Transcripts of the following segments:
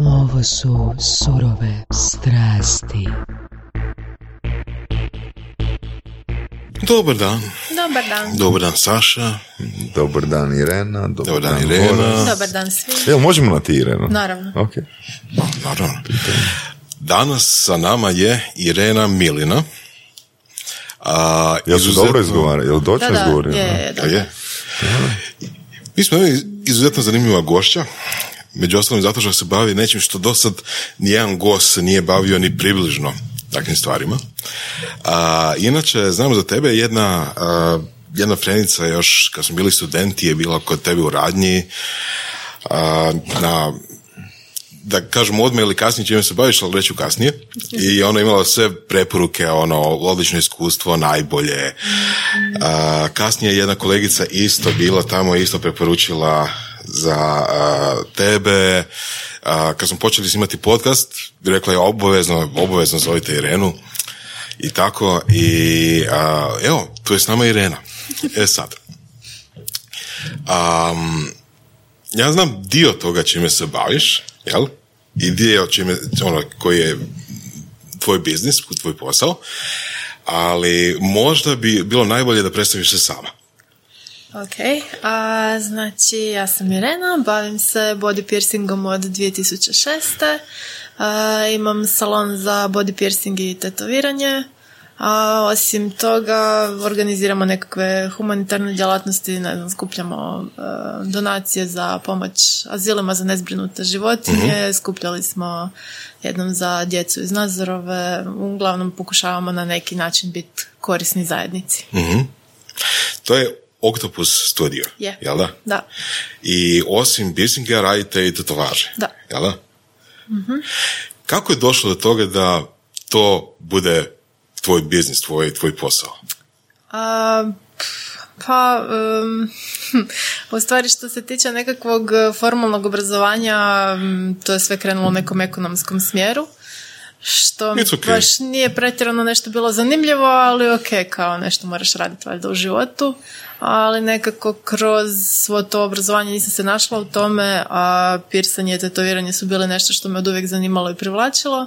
Ovo su surove strasti. Dobar dan. Dobar dan. Dobar dan Saša. Dobar dan Irena. Dobar, Dobar dan dan Irena. Boris. Dobar dan svi. Jel, možemo na ti Irena? Naravno. Ok. Naravno. Danas sa nama je Irena Milina. A, Jel su izuzetno- dobro izgovara? Jel dočno Da, da, izgovorio? je, je, da. je. Mi smo izuzetno zanimljiva gošća. Među ostalim zato što se bavi nečim što do sad nijedan gost se nije bavio ni približno takvim stvarima. A, inače, znam za tebe jedna, a, jedna frenica još kad smo bili studenti je bila kod tebe u radnji a, na da kažem odmah ili kasnije čime se baviš, ali reću kasnije. I ona imala sve preporuke, ono, odlično iskustvo, najbolje. A, kasnije je jedna kolegica isto bila tamo, isto preporučila za a, tebe. A, kad smo počeli snimati podcast, rekla je obavezno, obavezno zovite Irenu. I tako, i a, evo, tu je s nama Irena. E sad. Am, ja znam dio toga čime se baviš, jel? I dio čime, ono, koji je tvoj biznis, tvoj posao, ali možda bi bilo najbolje da predstaviš se sama. Ok, a, znači ja sam Irena, bavim se body piercingom od 2006. A, imam salon za body piercing i tetoviranje. A osim toga organiziramo nekakve humanitarne djelatnosti, ne znam, skupljamo e, donacije za pomoć azilima za nezbrinute životinje, skupljali smo jednom za djecu iz Nazorove, uglavnom pokušavamo na neki način biti korisni zajednici. To je Octopus Studio, Je. jel da? Da. I osim piercinga radite i tetovaže, Da. jel da? Kako je došlo do toga da to bude tvoj biznis, tvoj, tvoj posao? A, pa, em, u stvari što se tiče nekakvog e, formalnog obrazovanja, to je sve krenulo u nekom ekonomskom smjeru, što mi okay. baš nije pretjerano nešto bilo zanimljivo, ali ok, kao nešto moraš raditi valjda u životu, ali nekako kroz svo to obrazovanje nisam se našla u tome, a pirsanje i tetoviranje su bile nešto što me od uvijek zanimalo i privlačilo.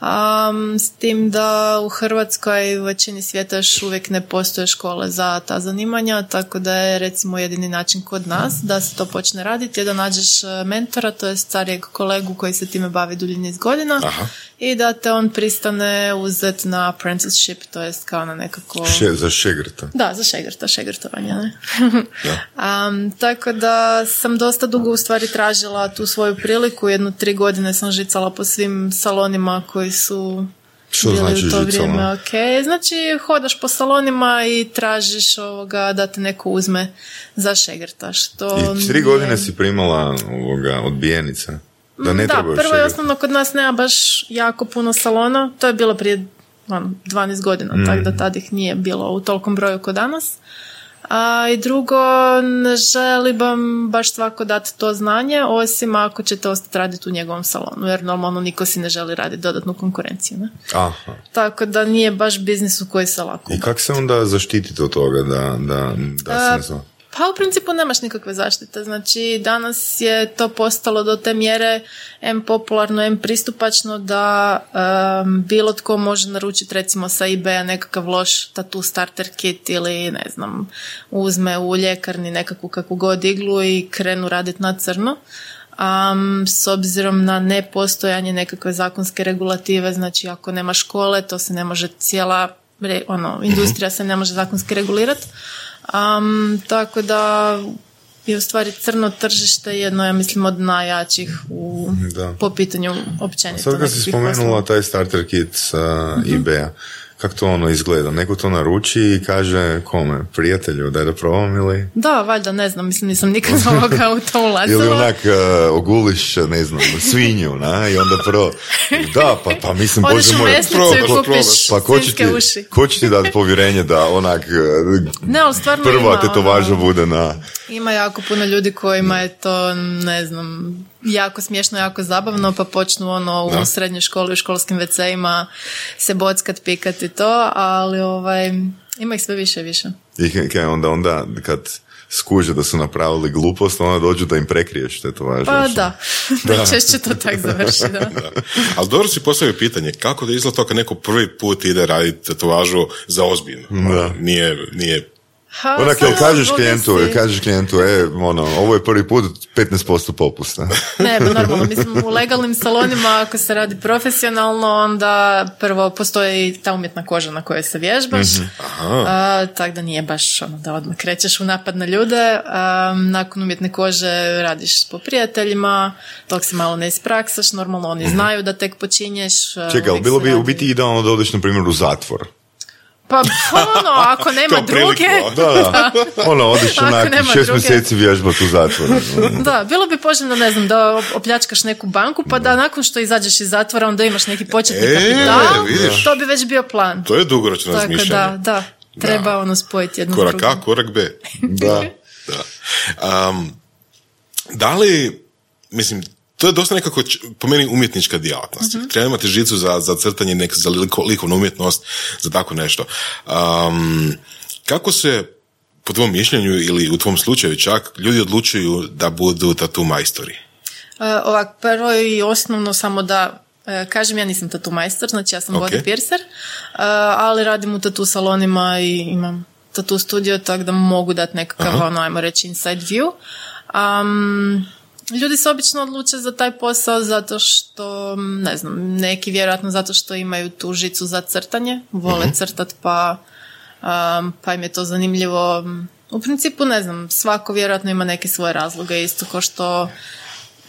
Um, s tim da u Hrvatskoj u većini svijeta još uvijek ne postoje škole za ta zanimanja, tako da je recimo jedini način kod nas da se to počne raditi je da nađeš e, mentora, to je starijeg kolegu koji se time bavi dulji niz godina Aha. i da te on pristane uzet na apprenticeship, to jest kao na nekako... Še, za šegrta. Da, za šegrta, šegrtovanje, ne? Da. Um, tako da sam dosta dugo u stvari tražila tu svoju priliku, jednu tri godine sam žicala po svim salonima koji su Što bili znači u to žicala? vrijeme ok. Znači hodaš po salonima i tražiš ovoga da te neko uzme za šegrta, što... I tri godine si primala ovoga, odbijenica. Da ne da, treba prvo je osnovno kod nas nema baš jako puno salona, to je bilo prije ono, 12 godina, Mm. tako da tad ih nije bilo u tolkom broju kod danas. A i drugo, ne želi vam baš svako dati to znanje, osim ako ćete ostati raditi u njegovom salonu, jer normalno niko si ne želi raditi dodatnu konkurenciju. Ne? Aha. Tako da nije baš biznis u koji se lako I kako se onda zaštititi od toga da, da, da se ne zna? Pa u principu nemaš nikakve zaštite. Znači danas je to postalo do te mjere M popularno, M pristupačno da em, bilo tko može naručiti recimo sa eBaya nekakav loš tatu starter kit ili ne znam uzme u ljekarni nekakvu kakvu god iglu i krenu raditi na crno. Am, s obzirom na nepostojanje nekakve zakonske regulative, znači ako nema škole, to se ne može cijela ono, industrija se ne može zakonski regulirati. Um, tako da je u stvari crno tržište jedno, ja mislim, od najjačih u, Da. po pitanju općenito. Sad kad si spomenula poslova. taj starter kit sa Mhm. eBay-a, kako to ono izgleda? Neko to naruči i kaže kome? Prijatelju, daj da probam ili... Da, valjda, ne znam, mislim, nisam nikad ovoga u to ulazila. Ili onak uh, oguliš, ne znam, svinju, na, i onda prvo, da, pa, pa mislim, Odeš bože moj, kupiš pa ko će, ti, uši. ko će ti dati povjerenje da onak uh, Ne, ali stvarno prva ima, tetovaža ono, bude na... Ima jako puno ljudi kojima je to, ne znam, jako smiješno, jako zabavno, pa počnu ono u Da. srednjoj školi, u školskim WC-ima se bockat, pikat i to, ali ovaj, ima ih sve više i više. I kaj onda, onda kad skuže da su napravili glupost, onda dođu da im prekriješ tetovaže. Pa da, najčešće to tak završi, da. Ali dobro si postavio pitanje, kako da izgleda to kad neko prvi put ide raditi tetovažu za ozbiljno? Da. Nije, nije Ha, Onak, jel kažeš klijentu, jel kažeš klijentu, e, ono, ovo je prvi put 15% popusta. Ne, pa normalno, mislim, u legalnim salonima ako se radi profesionalno, onda prvo postoji ta umjetna koža na kojoj se vježbaš, a, tako da nije baš ono da odmah krećeš u napad na ljude. A, nakon umjetne kože radiš po prijateljima, dok se malo ne ispraksaš, normalno oni znaju da tek počinješ. Čekaj, bilo bi u radi- biti idealno da odeš, na primjer, u zatvor. Pa ono, ako nema druge... Da, da. Ono, Ako onak šest druge. mjeseci vježbat u zatvoru. Da, bilo bi poželjno, ne znam, da op- opljačkaš neku banku, pa da nakon što izađeš iz zatvora, onda imaš neki početni E, kapital, vidiš. to bi već bio plan. To je dugoročno Tako razmišljanje. da, da, treba ono spojiti jedno s Korak. A, korak B. Da. Da. Um, da li, mislim, to je dosta nekako, po meni, umjetnička djelatnost. Treba imati žicu za, za crtanje, nek, za liko, likovnu umjetnost, za tako nešto. Um, kako se, po tvom mišljenju ili u tvom slučaju čak, ljudi odlučuju da budu tatu majstori? E, ovak, prvo i osnovno samo da e, kažem, ja nisam tatu majstor, znači ja sam Ok. body piercer, e, ali radim u tatu salonima i imam tatu studio, tako da mogu dati nekakav, ono, ajmo reći, inside view. Um, ljudi se obično odluče za taj posao zato što, ne znam, neki vjerojatno zato što imaju tu žicu za crtanje, vole crtat pa, um, pa im je to zanimljivo. U principu, ne znam, svako vjerojatno ima neke svoje razloge, isto kao što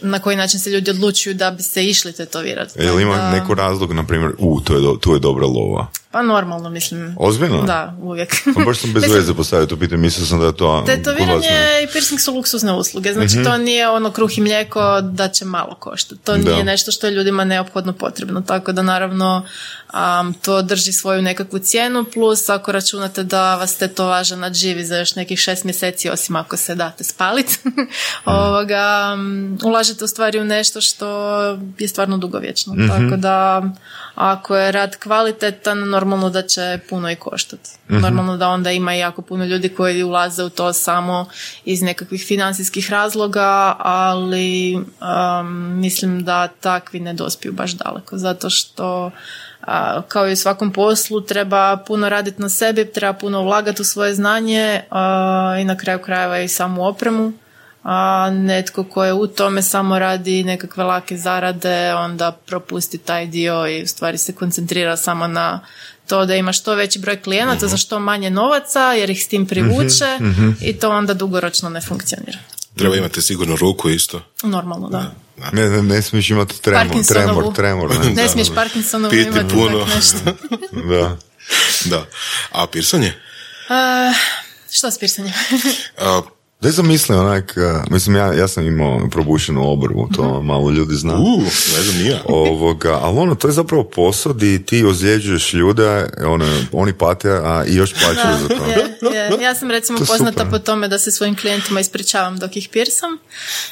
na koji način se ljudi odlučuju da bi se išli tetovirati. Jel ima Da- neko razlog, na primjer, u, to je, do- tu je dobra lova. Pa normalno, mislim. Ozbiljno? Da, uvijek. Pa baš sam bez veze postavio to pitanje, mislio sam da je to... vas Tetoviranje i piercing su luksuzne usluge, znači Mhm. to nije ono kruh i mlijeko da će malo koštati. To nije Da. nešto što je ljudima neophodno potrebno, tako da naravno am, to drži svoju nekakvu cijenu, plus ako računate da vas tetovaža nadživi za još nekih šest mjeseci, osim ako se date spaliti, ovoga, am, ulažete u stvari u nešto što je stvarno dugovječno, Mhm. tako da ako je rad kvalitetan, normalno da će puno i koštati. Normalno da onda ima jako puno ljudi koji ulaze u to samo iz nekakvih financijskih razloga, ali um, mislim da takvi ne dospiju baš daleko, zato što a, kao i u svakom poslu treba puno raditi na sebi, treba puno ulagati u svoje znanje a, i na kraju krajeva i samu opremu a netko ko je u tome samo radi nekakve lake zarade, onda propusti taj dio i u stvari se koncentrira samo na to da ima što veći broj klijenata za što manje novaca jer ih s tim privuče i to onda dugoročno ne funkcionira. Treba imati sigurno ruku isto. Normalno, da. Ne, ne, ne smiješ imati tremor, tremor, tremor. Ne? Ne smiješ Parkinsonovu Piti imati puno. tak nešto. Da. Da. A pirsanje? A, što s pirsanjem? Da sam mislio onak, uh, mislim ja, ja sam imao probušenu obrvu, to malo ljudi zna. u, ne znam, nije. Ovoga, ali ono, to je zapravo posao di ti ozljeđuješ ljude, ono, oni pate, a i još plaćaju za to. je, je. Ja sam recimo To je poznata super. po tome da se svojim klijentima ispričavam dok ih pirsam.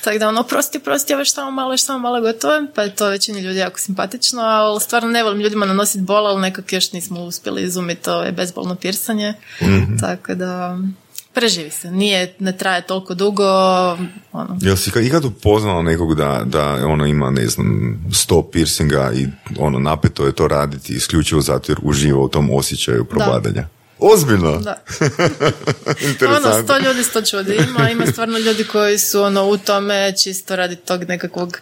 Tako da ono, prosti, prosti, ovo samo malo, još samo malo gotovo. Pa je to većini ljudi jako simpatično, ali stvarno ne volim ljudima nanositi bol, ali nekako još nismo uspjeli izumiti to je bezbolno pirsanje. Mhm. Tako da preživi se. Nije, ne traje toliko dugo. Ono. Jel si ka- ikad upoznala nekog da, da ono ima, ne znam, sto piercinga i ono, napeto je to raditi isključivo zato jer uživa u tom osjećaju probadanja? Ozbiljno? Da. Ono, sto ljudi sto čudi. Ima, ima stvarno ljudi koji su ono u tome čisto radi tog nekakvog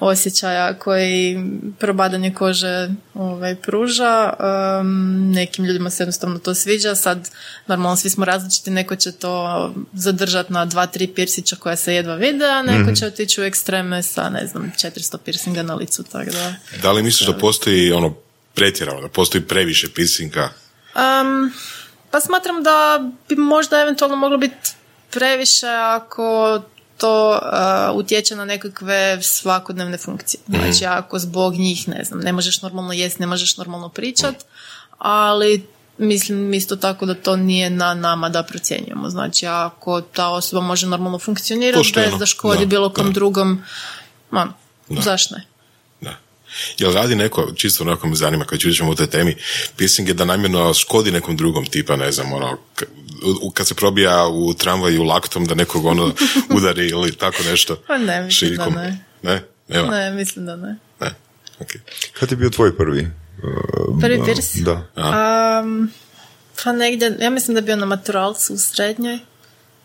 osjećaja koji probadanje kože ovaj, pruža. Um, nekim ljudima se jednostavno to sviđa. Sad, normalno, svi smo različiti. Neko će to zadržati na dva, tri pirsića koja se jedva vide, a neko će otići u ekstreme sa, ne znam, 400 pirsinga na licu. Tako da... Da li misliš da postoji ono pretjerano, da postoji previše piercinga? Um, pa smatram da bi možda eventualno moglo biti previše ako to uh, utječe na nekakve svakodnevne funkcije. Znači ako zbog njih, ne znam, ne možeš normalno jest, ne možeš normalno pričat, ali mislim isto tako da to nije na nama da procjenjujemo. Znači ako ta osoba može normalno funkcionirati bez da škodi da, bilo kom da. drugom, man, zašto ne? Da. Jel radi neko, čisto onako me zanima kad ćemo u toj temi, piercing je da namjerno škodi nekom drugom tipa, ne znam, ono, kad se probija u tramvaju laktom da nekog ono udari ili tako nešto. Pa ne, mislim da šiljkom. ne. Ne? Nema? Ne, mislim da ne. Ne. Ok. Kad je bio tvoj prvi? uh, Prvi pirs? Da. Um, pa negdje, ja mislim da je bio na maturalcu u srednjoj.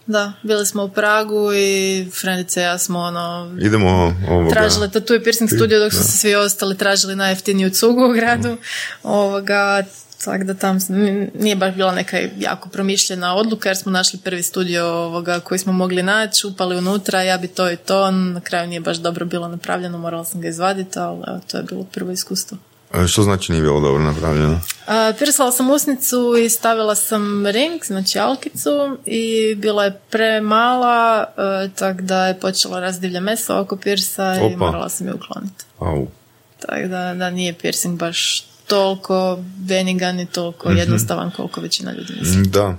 Da, bili smo u Pragu i frendice i ja smo ono, Idemo ovoga. tražile tatu i piercing studio dok su se svi ostali tražili najjeftiniju cugu u gradu. Ovoga, tako da tam nije baš bila neka jako promišljena odluka jer smo našli prvi studio ovoga koji smo mogli naći, upali unutra, ja bi to i to, na kraju nije baš dobro bilo napravljeno, morala sam ga izvaditi, ali evo, to je bilo prvo iskustvo. A Što znači nije bilo dobro napravljeno? A, Pirsala sam usnicu i stavila sam ring, znači alkicu i bila je premala, e, tako da je počela razdivlja mesa oko pirsa i Opa. morala sam je ukloniti. Au. Tako da, da nije piercing baš toliko benigan i toliko jednostavan koliko većina ljudi misli. Mm, Da.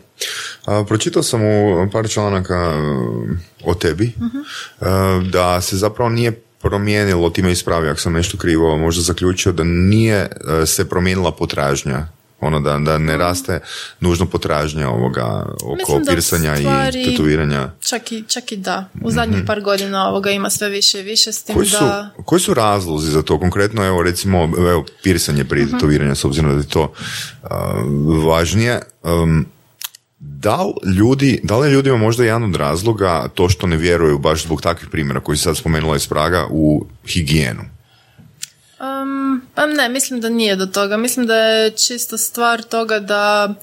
A, pročitao sam u par članaka o tebi uh, da se zapravo nije promijenilo, ti me ispravi ako sam nešto krivo možda zaključio, da nije uh, se promijenila potražnja ono da, da ne raste nužno potražnja ovoga oko da pirsanja stvari- i tetoviranja. Čak i, čak i da. U zadnjih par godina ovoga ima sve više i više s tim Koji su, da... koji su razlozi za to? Konkretno, evo, recimo, evo, pirsanje prije tetoviranja, s obzirom da je to a, važnije. Um, da li ljudi, da li je ljudima možda jedan od razloga to što ne vjeruju baš zbog takvih primjera koji si sad spomenula iz Praga u higijenu? Um, pa ne, mislim da nije do toga. Mislim da je čisto stvar toga da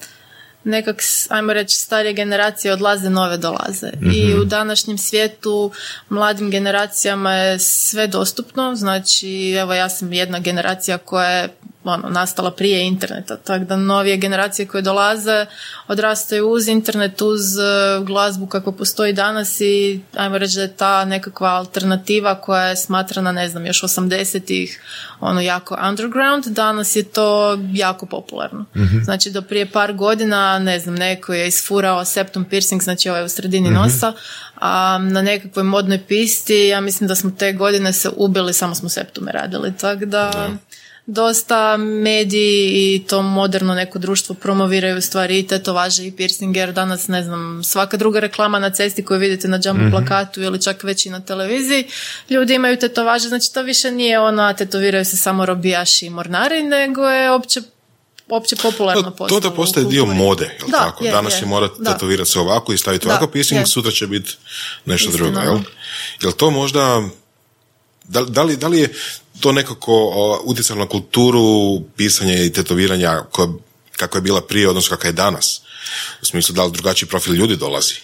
nekak, ajmo reći, starije generacije odlaze, nove dolaze. I u današnjem svijetu mladim generacijama je sve dostupno. Znači, evo ja sam jedna generacija koja je ono, nastala prije interneta, tako da novije generacije koje dolaze odrastaju uz internet, uz e, glazbu kako postoji danas i ajmo reći da je ta nekakva alternativa koja je smatrana, ne znam, još 80-ih ono jako underground, danas je to jako popularno. Znači do prije par godina, ne znam, neko je isfurao septum piercing, znači ovaj u sredini nosa, a na nekakvoj modnoj pisti, ja mislim da smo te godine se ubili, samo smo septume radili, tako da dosta mediji i to moderno neko društvo promoviraju stvari i tetovaže i piercing jer danas ne znam svaka druga reklama na cesti koju vidite na jumbo plakatu ili čak već i na televiziji ljudi imaju tetovaže znači to više nije ono a tetoviraju se samo robijaši i mornari nego je opće opće popularno To, to postalo da postaje dio mode, jel Da, tako? je, Danas je. će morati Da. tetovirati se ovako i staviti Da, ovako piercing, je. sutra će biti nešto Istina. drugo, jel? Jel to možda, da, da, li, da li je to nekako o, utjecalo na kulturu pisanja i tetoviranja koja, kako je bila prije, odnosno kakva je danas? U smislu da li drugačiji profil ljudi dolazi?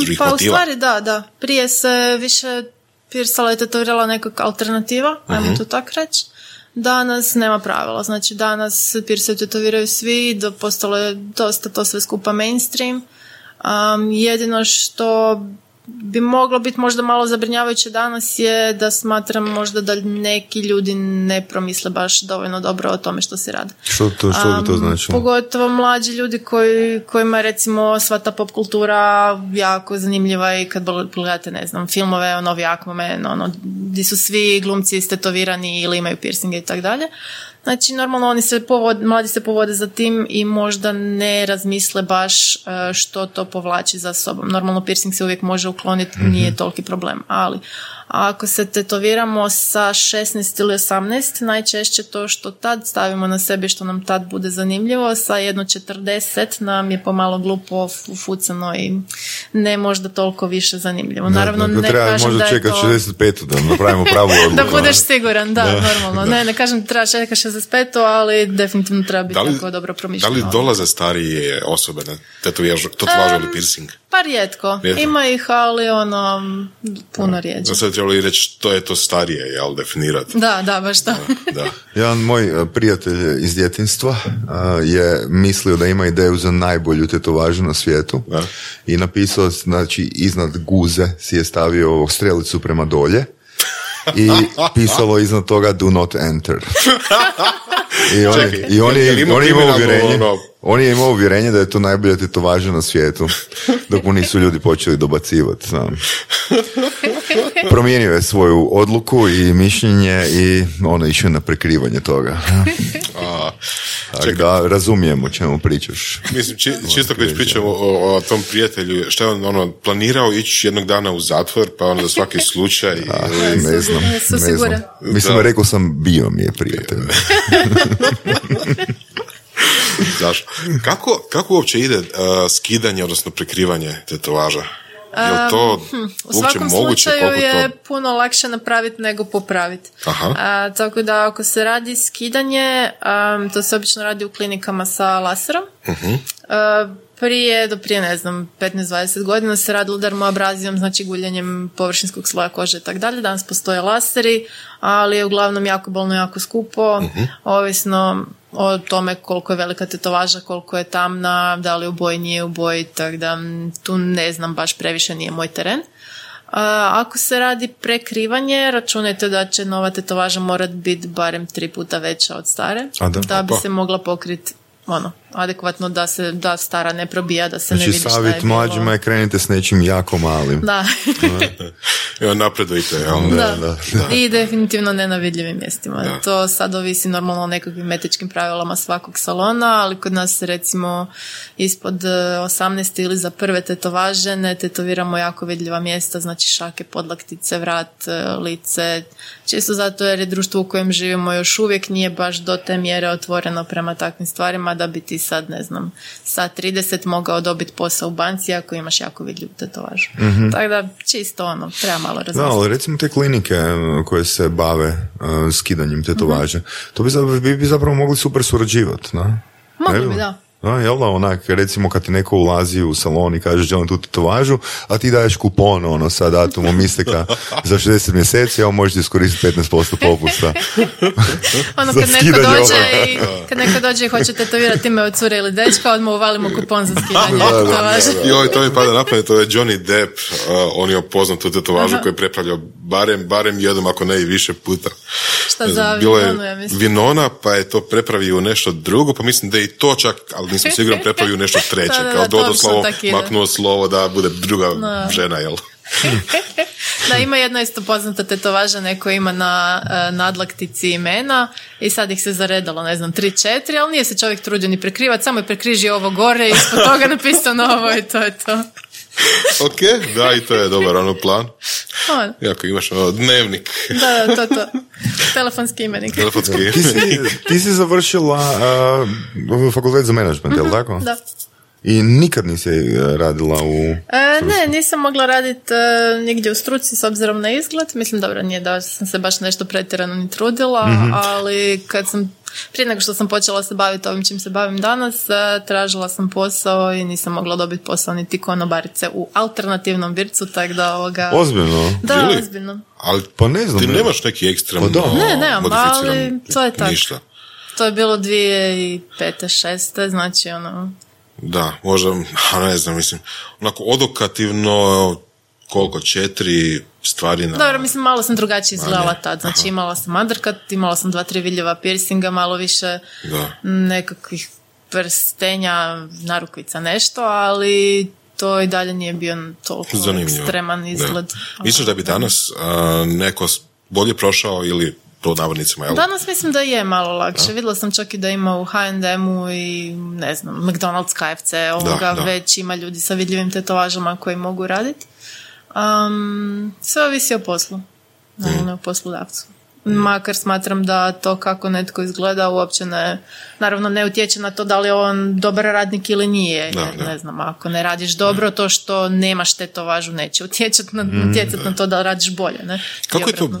drugih Pa u motiva? stvari da, da. Prije se više pirsala i tetovirala nekakva alternativa, ajmo to tako reći. Danas nema pravila, znači danas pirsaju i tetoviraju svi, do, postalo je dosta to sve skupa mainstream. Um, jedino što bi moglo biti možda malo zabrinjavajuće danas je da smatram možda da neki ljudi ne promisle baš dovoljno dobro o tome što se radi. Što, to, što bi to značilo? Pogotovo mlađi ljudi koji, kojima je recimo sva ta pop kultura jako zanimljiva i kad pogledate, ne znam, filmove o Novi Aquaman, ono, gdje su svi glumci istetovirani ili imaju piercinge i tako dalje. Znači, normalno oni se povode, mladi se povode za tim i možda ne razmisle baš e, što to povlači za sobom. Normalno piercing se uvijek može ukloniti, nije toliki problem, ali ako se tetoviramo sa 16 ili 18, najčešće to što tad stavimo na sebi, što nam tad bude zanimljivo, sa jedno 40 nam je pomalo glupo, fu- fucano i ne možda toliko više zanimljivo. Naravno, Dakle, ne treba kažem možda da je čekat to... 65 da napravimo pravu odluku. Da budeš siguran, da, normalno. Ne, ne kažem da treba čekati 65, ali definitivno treba biti Da li, tako dobro da promišljeno. li dolaze starije osobe na tetovažu, tetovažu ili piercing? Pa rijetko. Rijetko. Ima ih, ali ono, puno rijeđe. Sad trebalo i reći što je to starije, jel, definirati. Da, da, baš to. Da. Jedan moj e, prijatelj iz djetinstva e, je mislio da ima ideju za najbolju tetovažu na svijetu Da. i napisao, znači, iznad guze si je stavio ovog strelicu prema dolje i pisalo iznad toga do not enter. I on, Čekaj, i on je, ima on je imao uvjerenje, ono- on je imao uvjerenje da je to najbolja tetovaža na svijetu, dok mu nisu ljudi počeli dobacivati. Znam. Promijenio je svoju odluku i mišljenje i ono išao na prekrivanje toga. A, Da. Tako da razumijem o čemu pričaš. Mislim, či, čisto kad već pričamo o, o tom prijatelju, šta je on ono, planirao ići jednog dana u zatvor, pa onda za svaki slučaj... ili- Ne znam, ne znam. Mislim, Da. rekao sam, bio mi je prijatelj. Znaš, kako, kako uopće ide uh, skidanje, odnosno prekrivanje tetovaža? Je to U uopće svakom moguće? slučaju je to... puno lakše napraviti nego popraviti. Aha. A, tako da ako se radi skidanje, am, to se obično radi u klinikama sa laserom. Mhm. A, prije, do prije ne znam, 15-20 godina se radilo dermoabrazijom, znači guljenjem površinskog sloja kože i tako dalje. Danas postoje laseri, ali je uglavnom jako bolno, jako skupo, Mhm. ovisno o tome koliko je velika tetovaža, koliko je tamna, da li u boji, nije u boji, tako da tu ne znam baš previše, nije moj teren. A, ako se radi prekrivanje, računajte da će nova tetovaža morat biti barem tri puta veća od stare, A da? bi Opa. se mogla pokriti ono, adekvatno da se da stara ne probija, da se ne Znači, vidi šta je bilo. mlađima je krenite s nečim jako malim. Da. Evo, napredujte, jel? da. da, I definitivno ne na vidljivim mjestima. Da. To sad ovisi normalno o nekakvim metičkim pravilama svakog salona, ali kod nas recimo ispod e, 18 ili za prve tetovaže ne tetoviramo jako vidljiva mjesta, znači šake, podlaktice, vrat, e, lice. Čisto zato jer je društvo u kojem živimo još uvijek nije baš do te mjere otvoreno prema takvim stvarima da bi ti sad, ne znam, sa 30 mogao dobiti posao u banci ako imaš jako vidljivu tetovažu. Tako da čisto ono, treba malo Da, razmisliti. ali recimo te klinike uh, koje se bave uh, skidanjem tetovaže, to bi, zapravo- bi, bi zapravo mogli super surađivati, da? Mogli bi, da. Da, jel da, onak, recimo kad ti neko ulazi u salon i kaže želim tu tetovažu, a ti daješ kupon, ono, sa datumom isteka za 60 mjeseci, evo možete iskoristiti 15% popusta. Ono kad neko dođe i kad neko dođe i hoće tetovirati ime od cure ili dečka, odmah uvalimo kupon za skidanje. Da, da. Joj, to mi pada na pamet, to je Johnny Depp, uh, on je poznat tu tetovažu koju je prepravljao barem, barem jednom, ako ne i više puta. Šta za Bilo Vinonu, ja je mislim. Vinona, pa je to prepravio u nešto drugo, pa mislim da je i to čak, ali nisam siguran, prepravio nešto treće, Da, kao dodao obično slovo, maknuo slovo da bude druga žena, jel? Da, ima jedna isto poznata tetovaža, neko ima na e, nadlaktici imena i sad ih se zaredalo, ne znam, tri, četiri, ali nije se čovjek trudio ni prekrivati, samo je prekrižio ovo gore i ispod toga napisao novo i to je to. ok, da, i to je dobar ono plan. On, Jako imaš ono dnevnik, da, da, to, to. Telefonski imenik. telefonski. Ti si, ti si završila uh, fakultet za menadžment, jel tako? Mhm, Da. I nikad nisi uh, radila u... E, ne, nisam mogla raditi nigdje u struci s obzirom na izgled. Mislim, dobro, nije da sam se baš nešto pretjerano ni trudila, ali kad sam, prije nego što sam počela se baviti ovim čim se bavim danas, e, tražila sam posao i nisam mogla dobiti posao niti konobarice u alternativnom vircu, tako da ovoga... Ozbiljno? Da, Ili? ozbiljno. Ali Pa ne znam. ti ne. nemaš neki ekstremno Pa da. Ne, nemam, ali to je tak. Ništa. To je bilo 2005. 6. znači ono... Da, možda, a ne znam, mislim, onako odokativno, koliko, četiri stvari na... Dobro, mislim, malo sam drugačije izgledala tad. Znači, imala sam undercut, imala sam dva, tri vidljeva piercinga, malo više Da. nekakvih prstenja, narukvica, nešto, ali to i dalje nije bio toliko Zanimljivo. ekstreman izgled. Da. Misliš da bi danas a, neko bolje prošao ili po navodnicima, jel? Danas mislim da je malo lakše. Vidjela sam čak i da ima u H&M-u i ne znam, McDonald's, KFC, ovoga da. već ima ljudi sa vidljivim tetovažama koji mogu raditi. Um, sve ovisi o poslu. Naravno, o poslodavcu. Makar smatram da to kako netko izgleda uopće ne, naravno ne utječe na to da li je on dobar radnik ili nije. Da, da. Ne znam, ako ne radiš dobro, to što nemaš tetovažu neće utjecati na, utjecati na to da radiš bolje. Ne? Kako je to.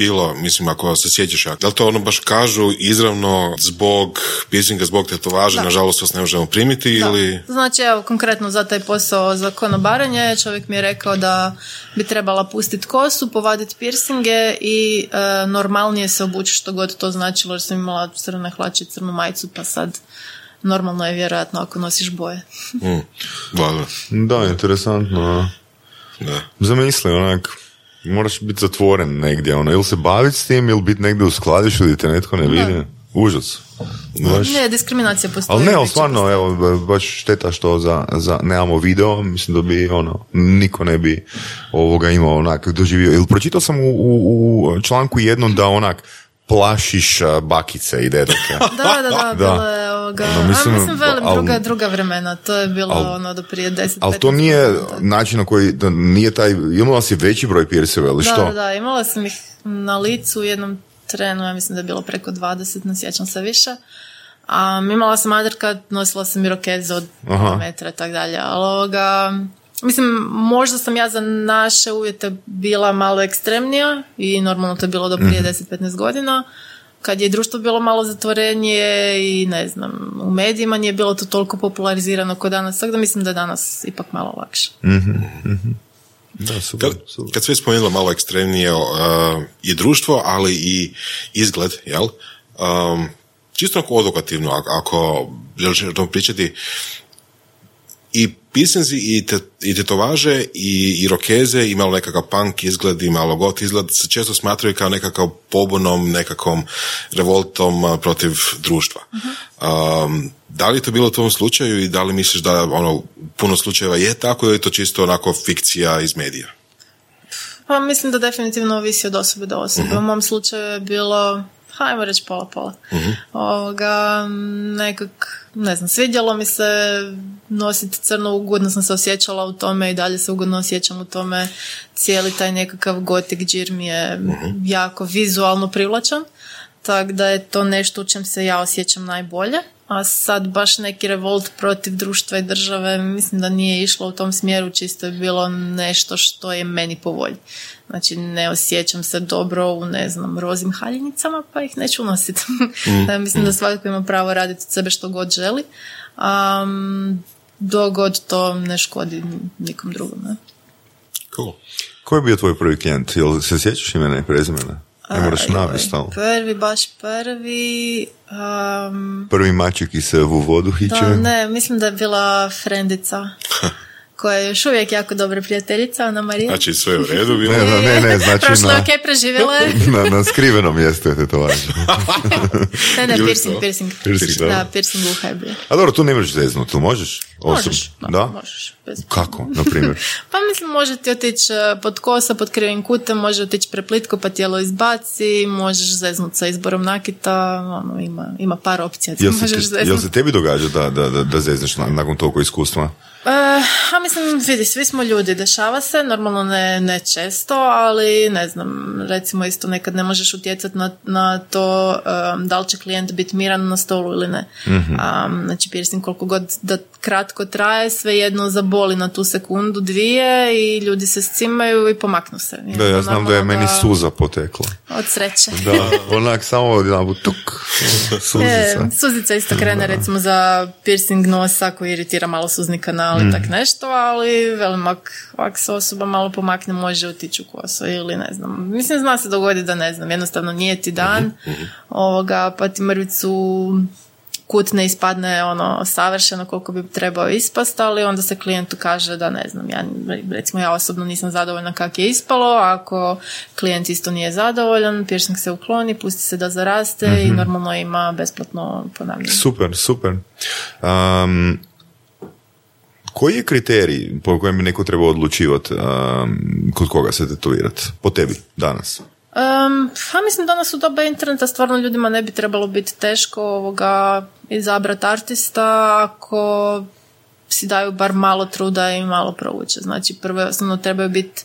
Bilo, mislim, ako se sjećaš, da li to ono baš kažu izravno zbog piercinga, zbog tetovaže, nažalost vas ne možemo primiti ili... Znači, evo, konkretno za taj posao za konobaranje, čovjek mi je rekao da bi trebala pustiti kosu, povaditi piercinge i e, normalnije se obući što god to značilo, jer sam imala crne hlače, crnu majicu, pa sad normalno je vjerojatno ako nosiš boje. Mm, da, interesantno. Da. Zamisli, onak, moraš biti zatvoren negdje, ono, ili se baviti s tim, ili biti negdje u skladišu gdje te netko ne vidi. Užas. Baš... Ne, diskriminacija postoji. Ali ne, ali stvarno, evo, baš šteta što za, za, nemamo video, mislim da bi, ono, niko ne bi ovoga imao onak doživio. Ili pročitao sam u, u, u članku jednom da onak, plašiš bakice i dedake. da, da, da, bilo je ovoga. No, mislim, mislim velim, druga, druga vremena, to je bilo al, ono do prije 10 Ali to nije način na koji, da nije taj, imala si veći broj pirseva ili što? Da, da, imala sam ih na licu u jednom trenu, ja mislim da je bilo preko 20, ne sjećam se više. A imala sam adrka, nosila sam irokeze od Aha. metra i tako dalje, ali ovoga, Mislim, možda sam ja za naše uvjete bila malo ekstremnija i normalno to je bilo do prije 10-15 mhm. godina. Kad je društvo bilo malo zatvorenije i ne znam, u medijima nije bilo to toliko popularizirano kao danas, tako da mislim da je danas ipak malo lakše. mm Da, super, kad, kad sve spomenula malo ekstremnije uh, i društvo, ali i izgled, jel? Um, čisto ako edukativno, ako želiš o tom pričati, pisenzi i, te, i tetovaže i, i rokeze i malo nekakav punk izgled i malo got izgled se često smatraju kao nekakav pobunom, nekakvom revoltom protiv društva. Um, da li je to bilo u tom slučaju i da li misliš da ono puno slučajeva je tako ili je to čisto onako fikcija iz medija? Pa mislim da definitivno ovisi od osobe do osobe. Mhm. U mom slučaju je bilo hajmo reći pola pola. uh Ovoga, nekak, ne znam, svidjelo mi se nositi crno, ugodno sam se osjećala u tome i dalje se ugodno osjećam u tome. Cijeli taj nekakav gotik džir mi je uh jako vizualno privlačan, tako da je to nešto u čem se ja osjećam najbolje. A sad baš neki revolt protiv društva i države mislim da nije išlo u tom smjeru, čisto je bilo nešto što je meni po volji. Znači ne osjećam se dobro u ne znam rozim haljenicama pa ih neću nositi. Mm. Mislim da svakako ima pravo raditi od sebe što god želi. Um, dogod to ne škodi nikom drugom. Ne? Cool. Ko je bio tvoj prvi klijent? Jel se sjećaš imena i prezimena? Ne moraš navesti Prvi, baš prvi... Um, prvi maček i se u vodu hiće? Da, ne, mislim da je bila frendica. koja je još uvijek jako dobra prijateljica, Ana Marija. Znači sve u redu bilo? Ne, ne, ne, znači Prošlo je ok, preživjela je. na, na skrivenom mjestu je tetovaž. ne, ne, piercing, piercing. piercing da. da, piercing uha je bio. A dobro, tu ne možeš zeznut, tu možeš? Možeš, da, da? možeš. Bez... Kako, na primjer? pa mislim, može ti otići e, pod kosa, pod krivim kutem, može otići preplitko pa tijelo izbaci, možeš zeznut sa izborom nakita, ono, ima, ima par opcija. Jel se, jel se tebi događa da, da, da, da zezneš nakon toliko iskustva? Uh, a mislim, vidi, svi smo ljudi, dešava se, normalno ne, ne često, ali ne znam, recimo isto nekad ne možeš utjecati na, na to um, da li će klijent biti miran na stolu ili ne. mm Um, znači, piercing koliko god da kratko traje, svejedno zaboli na tu sekundu, dvije i ljudi se scimaju i pomaknu se. Da, ja znam da je meni suza potekla. Od sreće. Da, onak samo od tuk, suzica. Je, suzica isto krene recimo za piercing nosa koji iritira malo suznika na ali mm. tak nešto, ali velim, ak, se osoba malo pomakne, može otići u kosu ili ne znam. Mislim, zna se dogodi da ne znam, jednostavno nije ti dan mhm, mhm. ovoga, pa ti mrvicu kut ne ispadne ono savršeno koliko bi trebao ispast, ali onda se klijentu kaže da ne znam, ja, recimo ja osobno nisam zadovoljna kak je ispalo, ako klijent isto nije zadovoljan, piercing se ukloni, pusti se da zaraste i mhm. normalno ima besplatno ponavljanje. Super, super. Um, koji je kriterij po kojem bi neko trebao odlučivati um, kod koga se tetovirati? Po tebi, danas. Um, pa mislim danas u doba interneta stvarno ljudima ne bi trebalo biti teško ovoga izabrati artista ako si daju bar malo truda i malo prouče. Znači prvo osnovno trebaju biti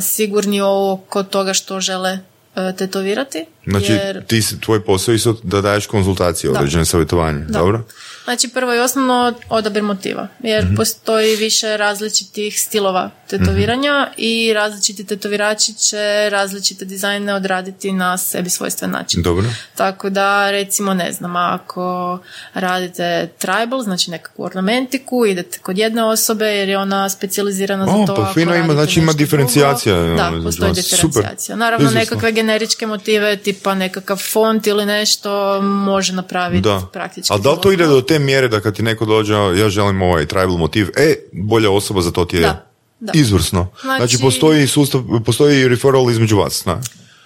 sigurni oko toga što žele uh, tetovirati. Znači jer... ti, tvoj posao isto da daješ konzultacije, određene savjetovanje, dobro? Znači prvo i osnovno odabir motiva, jer Mhm. postoji više različitih stilova tetoviranja Mhm. i različiti tetovirači će različite dizajne odraditi na sebi svojstven način. Dobro. Tako da, recimo, ne znam, ako radite tribal, znači nekakvu ornamentiku, idete kod jedne osobe jer je ona specijalizirana za to. pa ako fino ima, znači ima diferencijacija, drugo- ono, Da, između postoji vas. diferencijacija. Super. Naravno, Izvrsno. nekakve generičke motive, tipa nekakav font ili nešto, može napraviti Da. praktički. Ali da li to ide do te mjere da kad ti neko dođe, ja želim ovaj tribal motiv, e, bolja osoba za to ti je Da, da. izvrsno. Znači, Znači- postoji sustav, postoji referral između vas, da?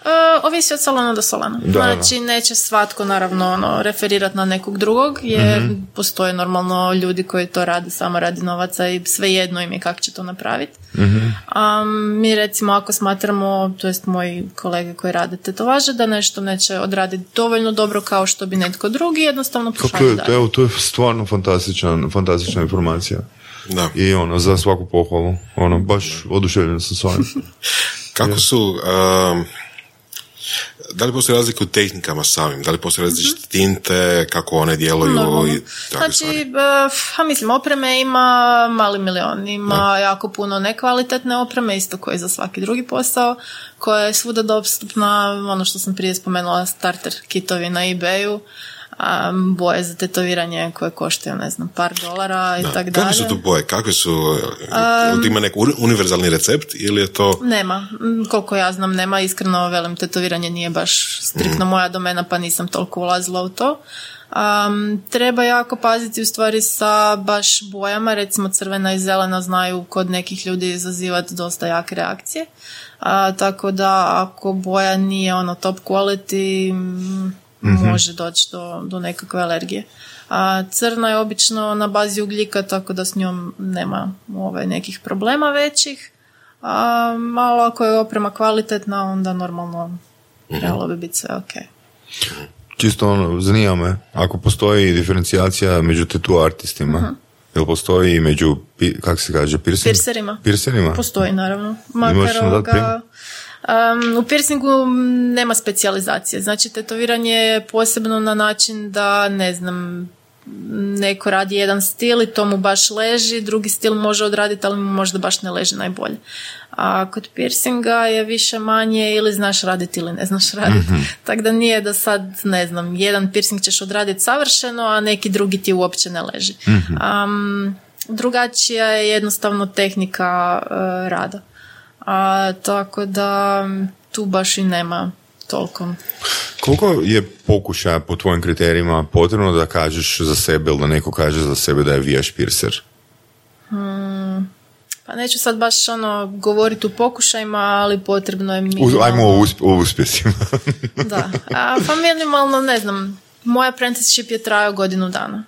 E, ovisi od salona do salona. Da, znači, neće svatko naravno ono, referirati na nekog drugog, jer Mhm. postoje normalno ljudi koji to rade samo radi novaca i svejedno im je kako će to napraviti. Mhm. A mi recimo ako smatramo, to jest moji kolege koji rade tetovaže, da nešto neće odraditi dovoljno dobro kao što bi netko drugi, jednostavno Kako pošalju je, dalje. evo, to je stvarno fantastičan, fantastična informacija. Da. I ono, za svaku pohvalu. Ono, baš oduševljen sam s. Kako su, um, da li postoji razlika u tehnikama samim? Da li postoje različite tinte, kako one djeluju Normalno. i Znači, stvari? e, a mislim, opreme ima mali milion, ima jako puno nekvalitetne opreme, isto koji za svaki drugi posao, koja je svuda dostupna, ono što sam prije spomenula, starter kitovi na ebayu, a, boje za tetoviranje koje koštaju, ne znam, par dolara i Da. tako Kakve dalje. su tu boje? Kakve su, um, ima neki uni- univerzalni recept ili je to... Nema, Mm, koliko ja znam nema, iskreno velim, tetoviranje nije baš striktno moja domena pa nisam toliko ulazila u to. Um, treba jako paziti u stvari sa baš bojama, recimo crvena i zelena znaju kod nekih ljudi izazivati dosta jake reakcije. A, tako da ako boja nije ono top quality, mm, može doći do, do nekakve alergije. A crna je obično na bazi ugljika, tako da s njom nema ovaj, nekih problema većih. A malo ako je oprema kvalitetna, onda normalno trebalo bi biti sve ok. Čisto ono, zanima me, ako postoji diferencijacija među tetu artistima, jel postoji i među, kak se kaže, piercing? Piercerima. Piercerima? Postoji naravno. Makar ovoga, um, u piercingu nema specijalizacije. Znači tetoviranje je posebno na način da ne znam neko radi jedan stil i to mu baš leži, drugi stil može odraditi, ali mu možda baš ne leži najbolje. A kod piercinga je više manje ili znaš raditi ili ne znaš raditi. Tako da nije da sad, ne znam, jedan piercing ćeš odraditi savršeno, a neki drugi ti uopće ne leži. Am, drugačija je jednostavno tehnika e, rada. A, tako da tu baš i nema toliko. Koliko je pokušaja po tvojim kriterijima potrebno da kažeš za sebe ili da neko kaže za sebe da je vijaš piercer? Pa neću sad baš ono govoriti u pokušajima, ali potrebno je minimalno... ajmo o, usp- o uspjesima. Da, a, pa minimalno, ne znam, moj apprenticeship je trajao godinu dana.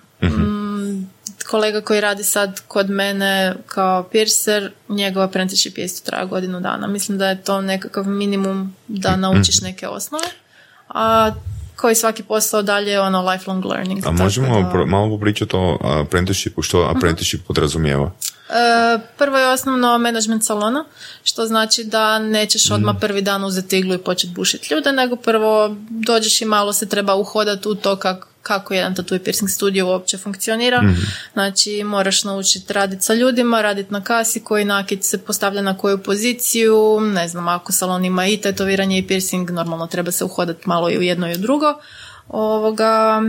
Kolega koji radi sad kod mene kao piercer, njegov apprenticeship je isto trajao godinu dana. Mislim da je to nekakav minimum da naučiš neke osnove. A koji svaki posao dalje je ono lifelong learning. A možemo da- pro- malo popričati o apprenticeshipu, što apprenticeship podrazumijeva? E, prvo je osnovno management salona, što znači da nećeš odmah prvi dan uzeti iglu i početi bušiti ljude, nego prvo dođeš i malo se treba uhodati u to kak, kako jedan tattoo i piercing studio uopće funkcionira. Znači moraš naučiti raditi sa ljudima, raditi na kasi, koji nakit se postavlja na koju poziciju, ne znam, ako salon ima i tetoviranje i piercing, normalno treba se uhodati malo i u jedno i u drugo. Ovoga,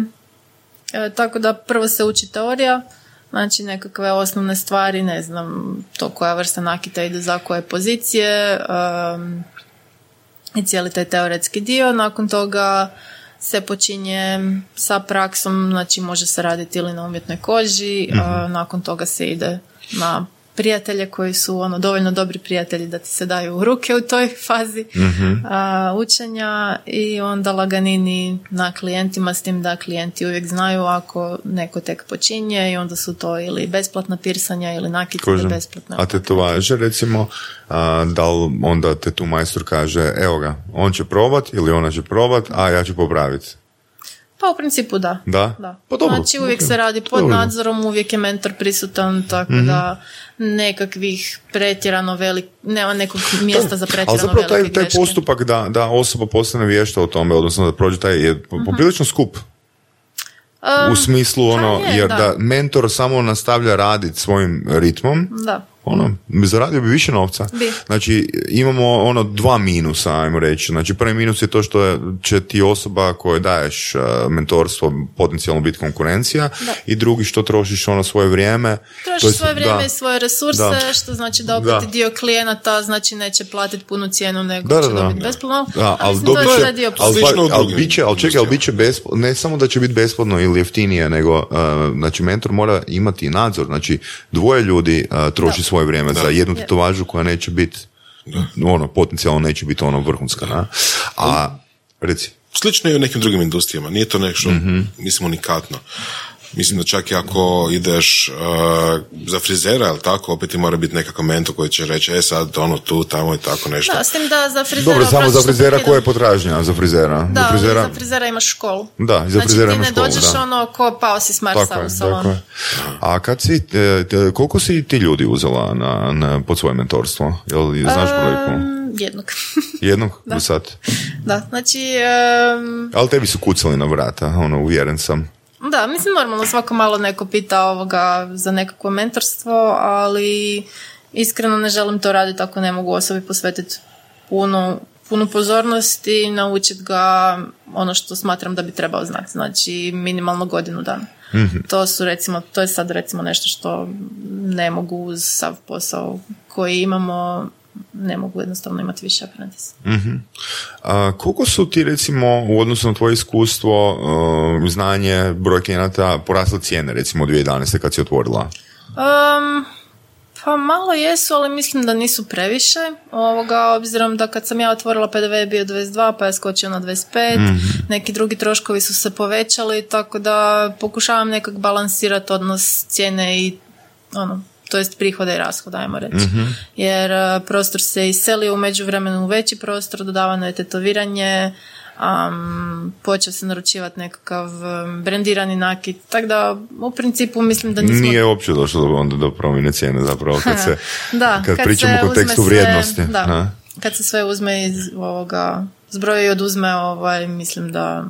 E, tako da prvo se uči teorija, znači nekakve osnovne stvari, ne znam, to koja vrsta nakita ide za koje pozicije um, i cijeli taj teoretski dio. Nakon toga se počinje sa praksom, znači može se raditi ili na umjetnoj koži, a nakon toga se ide na prijatelje koji su ono dovoljno dobri prijatelji da ti se daju u ruke u toj fazi a, učenja i onda laganini na klijentima s tim da klijenti uvijek znaju ako neko tek počinje i onda su to ili besplatna pirsanja ili nakit ili Kožem. besplatna. A tetovaže, recimo, a, da li onda te tu majstor kaže, evo ga, on će probat ili ona će probat, a ja ću popraviti. Pa u principu da. Da? Da. Pa dobro, znači uvijek ok. se radi pod Dobro. nadzorom, uvijek je mentor prisutan, tako da nekakvih pretjerano velik, nema nekog mjesta za pretjerano Ali zapravo taj, velike taj greške. postupak da, da osoba postane vješta o tome, odnosno da prođe taj je po- poprilično skup. u smislu ono, pa je, jer da. da. mentor samo nastavlja raditi svojim ritmom, Da. Ono, zaradio bi više novca. Bi. Znači, imamo ono dva minusa, ajmo reći. Znači, prvi minus je to što je, će ti osoba kojoj daješ uh, mentorstvo potencijalno biti konkurencija i drugi što trošiš ono svoje vrijeme. To Trošiš jest, svoje vrijeme da. i svoje resurse, Da. što znači da opet Da. dio klijenata znači neće platiti punu cijenu, nego Da, će da, da. dobiti besplatno. Da, A ali je dobit će, dio ali, ali bit će, ali čekaj, ali bit će bespl- ne samo da će biti besplatno ili jeftinije, nego, uh, znači, mentor mora imati nadzor, znači, dvoje ljudi uh, troši Da. Svoje vrijeme za jednu tetovažu koja neće biti, ono, potencijalno neće biti ono vrhunska, na? A, reci, Slično je u nekim drugim industrijama, nije to nešto, mislim, unikatno. Mislim da čak i ako ideš uh, za frizera, ili tako, opet ti mora biti nekakav mentor koji će reći, e sad, ono, tu, tamo i tako nešto. Da, s tim da za frizera... dobro, samo za frizera koja je potražnja za frizera? Da, za ali frizera, za frizera imaš školu. Da, i za znači, frizera ti imaš ne školu, dođeš da. ono ko pao si s Marsa Tako u salon. tako je. A kad si, e, te- koliko si ti ljudi uzela na, na, pod svoje mentorstvo? Jel znaš brojku? Um, jednog. Jednog do sad? da, znači... em, Ali tebi su kucali na vrata, ono, uvjeren sam. Da, mislim normalno svako malo neko pita ovoga za nekakvo mentorstvo, ali iskreno ne želim to raditi ako ne mogu osobi posvetiti puno, punu pozornost i naučiti ga ono što smatram da bi trebao znati. Znači minimalno godinu dana. To su recimo, to je sad recimo nešto što ne mogu uz sav posao koji imamo, ne mogu jednostavno imati više apprentice. A, koliko su ti, recimo, u odnosu na tvoje iskustvo, uh, znanje, broj klijenata, porasle cijene, recimo, od 2011. kad si otvorila? Um, pa malo jesu, ali mislim da nisu previše. Ovoga, obzirom da kad sam ja otvorila PDV je bio 22, pa je skočio na 25. Neki drugi troškovi su se povećali, tako da pokušavam nekak balansirati odnos cijene i ono, to jest prihoda i rashoda, ajmo reći. Jer uh, prostor se iselio u međuvremenu u veći prostor, dodavano je tetoviranje, um, počeo se naručivati nekakav um, brendirani nakit, tako da u principu mislim da nismo Nije uopće došlo do, onda do promjene cijene zapravo kad se da, kad, pričamo se u kontekstu sve- vrijednosti. Da, kad se sve uzme iz ovoga zbroja i oduzme, ovaj, mislim da,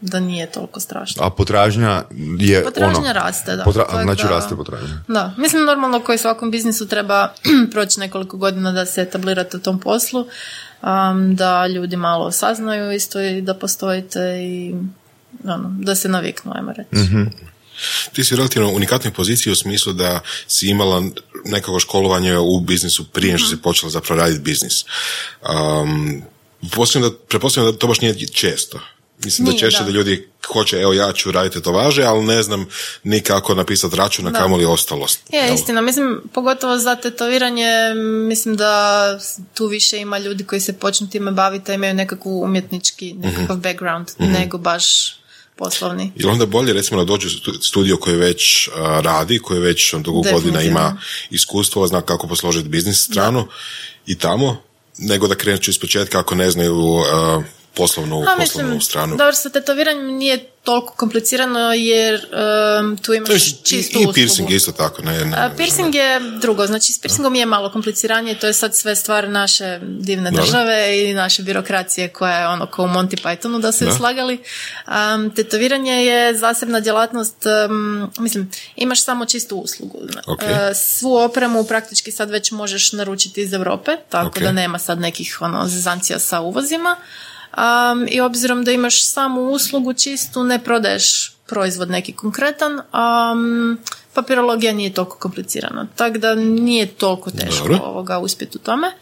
da nije toliko strašno. A potražnja je Potražnja ono... raste, da. Potra- Tako znači da- raste potražnja. Da, mislim normalno koji svakom biznisu treba proći nekoliko godina da se etablirate u tom poslu, um, da ljudi malo saznaju isto i da postojite i ono, da se naviknu, ajmo reći. Mhm. Ti si u relativno unikatnoj poziciji u smislu da si imala nekako školovanje u biznisu prije nego što si počela zapravo raditi biznis. Um, da, pretpostavljam da to baš nije često. Mislim da Nije, češće da. da ljudi hoće, evo ja ću raditi to važe, ali ne znam ni kako napisati račun na Da. kamoli ostalo. Je, istina. Mislim, pogotovo za tetoviranje, mislim da tu više ima ljudi koji se počnu time baviti, a imaju nekakvu umjetnički, nekakav background, nego baš poslovni. Ili onda bolje recimo da dođe u stu- studio koji već a, radi, koji već on, dugo godina ima iskustvo, zna kako posložiti biznis stranu i tamo, nego da krenuću iz početka ako ne znaju a, poslovnu, A, poslovnu mislim, stranu. dobro, sa tetoviranjem nije toliko komplicirano jer em, tu imaš To je i, čistu i uslugu. piercing isto tako. Ne, ne, A, ne- piercing je drugo, znači s piercingom je malo kompliciranije, to je sad sve stvar naše divne Dobro. države i naše birokracije koja je ono kao u Monty Pythonu da se Da. slagali. Um, tetoviranje je zasebna djelatnost, um, mislim, imaš samo čistu uslugu. Ok. E, svu opremu praktički sad već možeš naručiti iz Europe, tako Ok. da nema sad nekih ono, zezancija sa uvozima. Um, I obzirom da imaš samu uslugu čistu, ne prodaješ proizvod neki konkretan, um, papirologija nije toliko komplicirana. Tako da nije toliko teško Dobro. ovoga uspjeti u tome.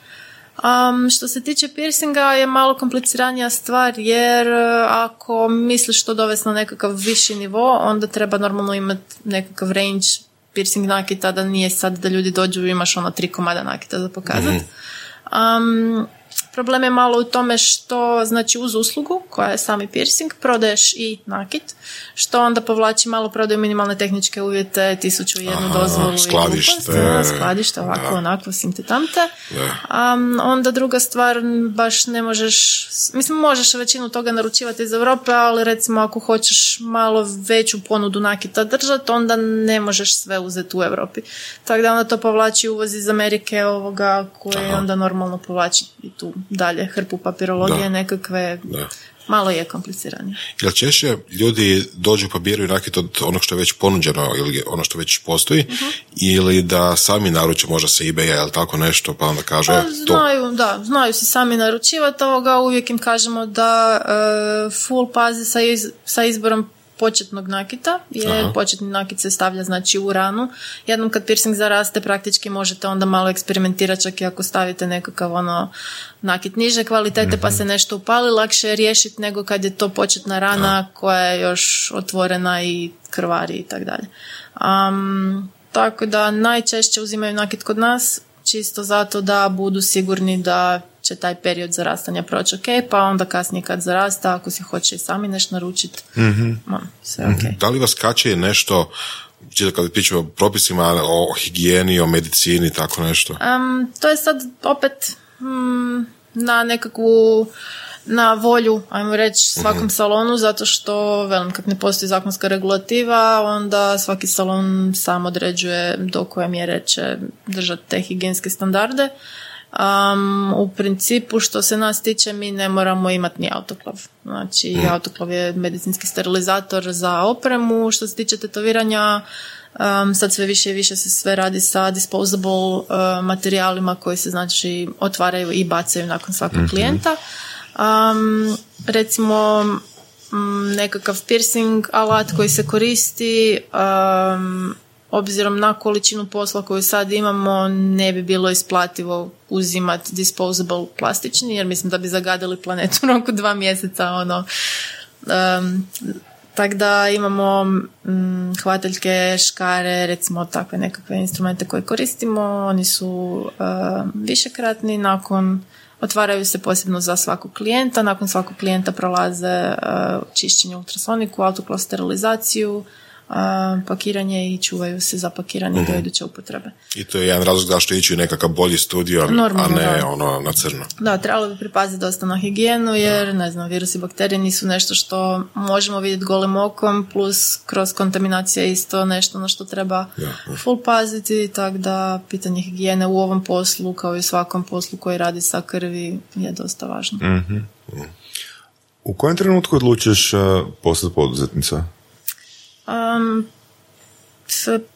Um, što se tiče piercinga je malo kompliciranija stvar jer e, ako misliš to dovesti na nekakav viši nivo, onda treba normalno imati nekakav range piercing nakita da nije sad da ljudi dođu i imaš ono tri komada nakita za pokazat. Um, problem je malo u tome što znači uz uslugu koja je sami piercing prodaješ i nakit što onda povlači malo prodaju minimalne tehničke uvjete, tisuću i jednu Aha, dozvolu i skladište. gluposti, da, skladište, ovako, Da. onako, sinte tamte. Da. Um, onda druga stvar, baš ne možeš, mislim možeš većinu toga naručivati iz Europe, ali recimo ako hoćeš malo veću ponudu nakita držati, onda ne možeš sve uzeti u Europi. Tako da onda to povlači uvoz iz Amerike ovoga koje onda normalno povlači i tu dalje hrpu papirologije Da. nekakve Da. malo je kompliciranije. Jel češće ljudi dođu pa biraju nakit od onog što je već ponuđeno ili ono što već postoji Mhm. ili da sami naruče možda sa ebaya ili tako nešto pa onda kaže Pa, "E, to znaju, da, znaju si sami naručivati ovoga, uvijek im kažemo da e, full pazi sa, iz- sa izborom početnog nakita, jer Aha. početni nakit se stavlja znači u ranu. Jednom kad piercing zaraste, praktički možete onda malo eksperimentirati, čak i ako stavite nekakav ono nakit niže kvalitete pa se nešto upali, lakše je riješiti nego kad je to početna rana koja je još otvorena i krvari i tako dalje. Am, tako da najčešće uzimaju nakit kod nas čisto zato da budu sigurni da će taj period zarastanja proći ok, pa onda kasnije kad zarasta, ako si hoće i sami nešto naručiti, ma, sve ok. Da li vas kače nešto, čisto kad pričamo o propisima, o higijeni, o medicini, tako nešto? Am, to je sad opet mm, na nekakvu na volju, ajmo reći, svakom salonu, zato što, velim, kak ne postoji zakonska regulativa, onda svaki salon sam određuje do koje mjere će držati te higijenske standarde. Am, u principu, što se nas tiče, mi ne moramo imati ni autoklav. Znači, autoklav je medicinski sterilizator za opremu. Što se tiče tetoviranja, Um, sad sve više i više se sve radi sa disposable uh, materijalima koji se znači otvaraju i bacaju nakon svakog klijenta. Um, recimo mm, nekakav piercing alat koji se koristi um, obzirom na količinu posla koju sad imamo ne bi bilo isplativo uzimati disposable plastični jer mislim da bi zagadili planetu u roku dva mjeseca ono um, tako da imamo mm, hvataljke, škare, recimo takve nekakve instrumente koje koristimo. Oni su uh, višekratni, nakon otvaraju se posebno za svakog klijenta, nakon svakog klijenta prolaze uh, čišćenje ultrasoniku, autoklav sterilizaciju, uh, pakiranje i čuvaju se zapakirani do iduće upotrebe. I to je jedan razlog zašto ići u nekakav bolji studio, Normalno, a ne da. ono na crno. Da, trebalo bi pripaziti dosta na higijenu jer, ne znam, virusi i bakterije nisu nešto što možemo vidjeti golim okom, plus kroz kontaminacija je isto nešto na što treba Ja. full paziti, tako da pitanje higijene u ovom poslu, kao i u svakom poslu koji radi sa krvi, je dosta važno. U kojem trenutku odlučiš uh, postati poduzetnica? Um,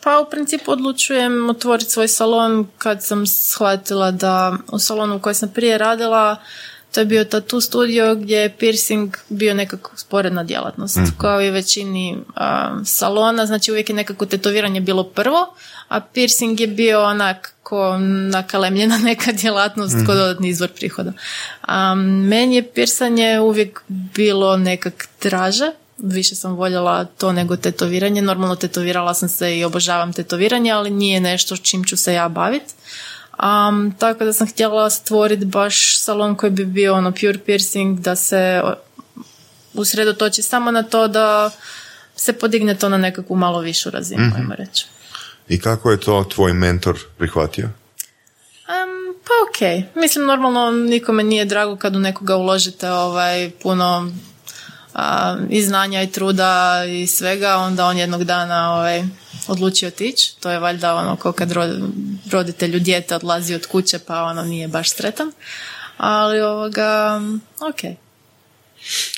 pa u principu odlučujem otvoriti svoj salon kad sam shvatila da u salonu u kojem sam prije radila to je bio tattoo studio gdje je piercing bio nekako sporedna djelatnost kao i većini salona, znači uvijek je nekako tetoviranje bilo prvo, a piercing je bio onak ko nakalemljena neka djelatnost ko dodatni izvor prihoda. Um, meni je pirsanje uvijek bilo nekak draže, više sam voljela to nego tetoviranje. Normalno tetovirala sam se i obožavam tetoviranje, ali nije nešto čim ću se ja baviti. Um, tako da sam htjela stvoriti baš salon koji bi bio ono pure piercing, da se usredotoči samo na to da se podigne to na nekakvu malo višu razinu, ajmo reći. I kako je to tvoj mentor prihvatio? Um, pa ok. Mislim, normalno nikome nije drago kad u nekoga uložite ovaj, puno a, i znanja i truda i svega, onda on jednog dana ovaj, odluči otići. To je valjda ono kao kad ro- roditelju dijete odlazi od kuće pa ono nije baš sretan. Ali ovoga, ok.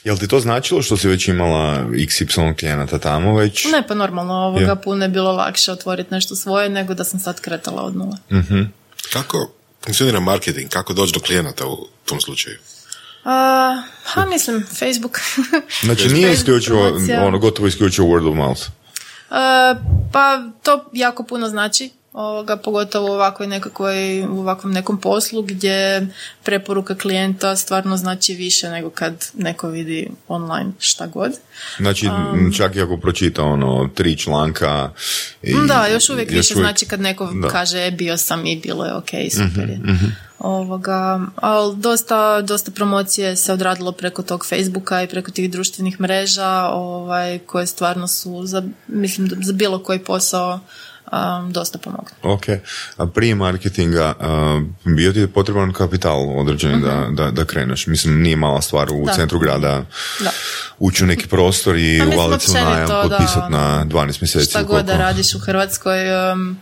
Jel ti to značilo što si već imala XY klijenata tamo već? Ne, pa normalno ovoga Je. puno je bilo lakše otvoriti nešto svoje nego da sam sad kretala od nule. Kako funkcionira marketing? Kako doći do klijenata u tom slučaju? A, ha, mislim, Facebook. Znači nije isključivo, ono, gotovo isključivo word of mouth. E, pa to jako puno znači ovoga, pogotovo u ovakvoj nekakvoj, u ovakvom nekom poslu gdje preporuka klijenta stvarno znači više nego kad neko vidi online šta god. Znači, čak i ako pročita ono, tri članka... I, da, još uvijek više znači kad neko Da. kaže e, bio sam i bilo je ok, super je. Ovoga, ali dosta, dosta promocije se odradilo preko tog Facebooka i preko tih društvenih mreža ovaj, koje stvarno su za, mislim, za bilo koji posao um, dosta pomogli. Ok, a prije marketinga uh, bio ti je potreban kapital određeni da, da, da kreneš? Mislim, nije mala stvar u Mhm. Da. centru grada Da. ući u neki prostor i Pa uvaliti u najam, potpisati na 12 mjeseci. šta god da radiš u Hrvatskoj, um,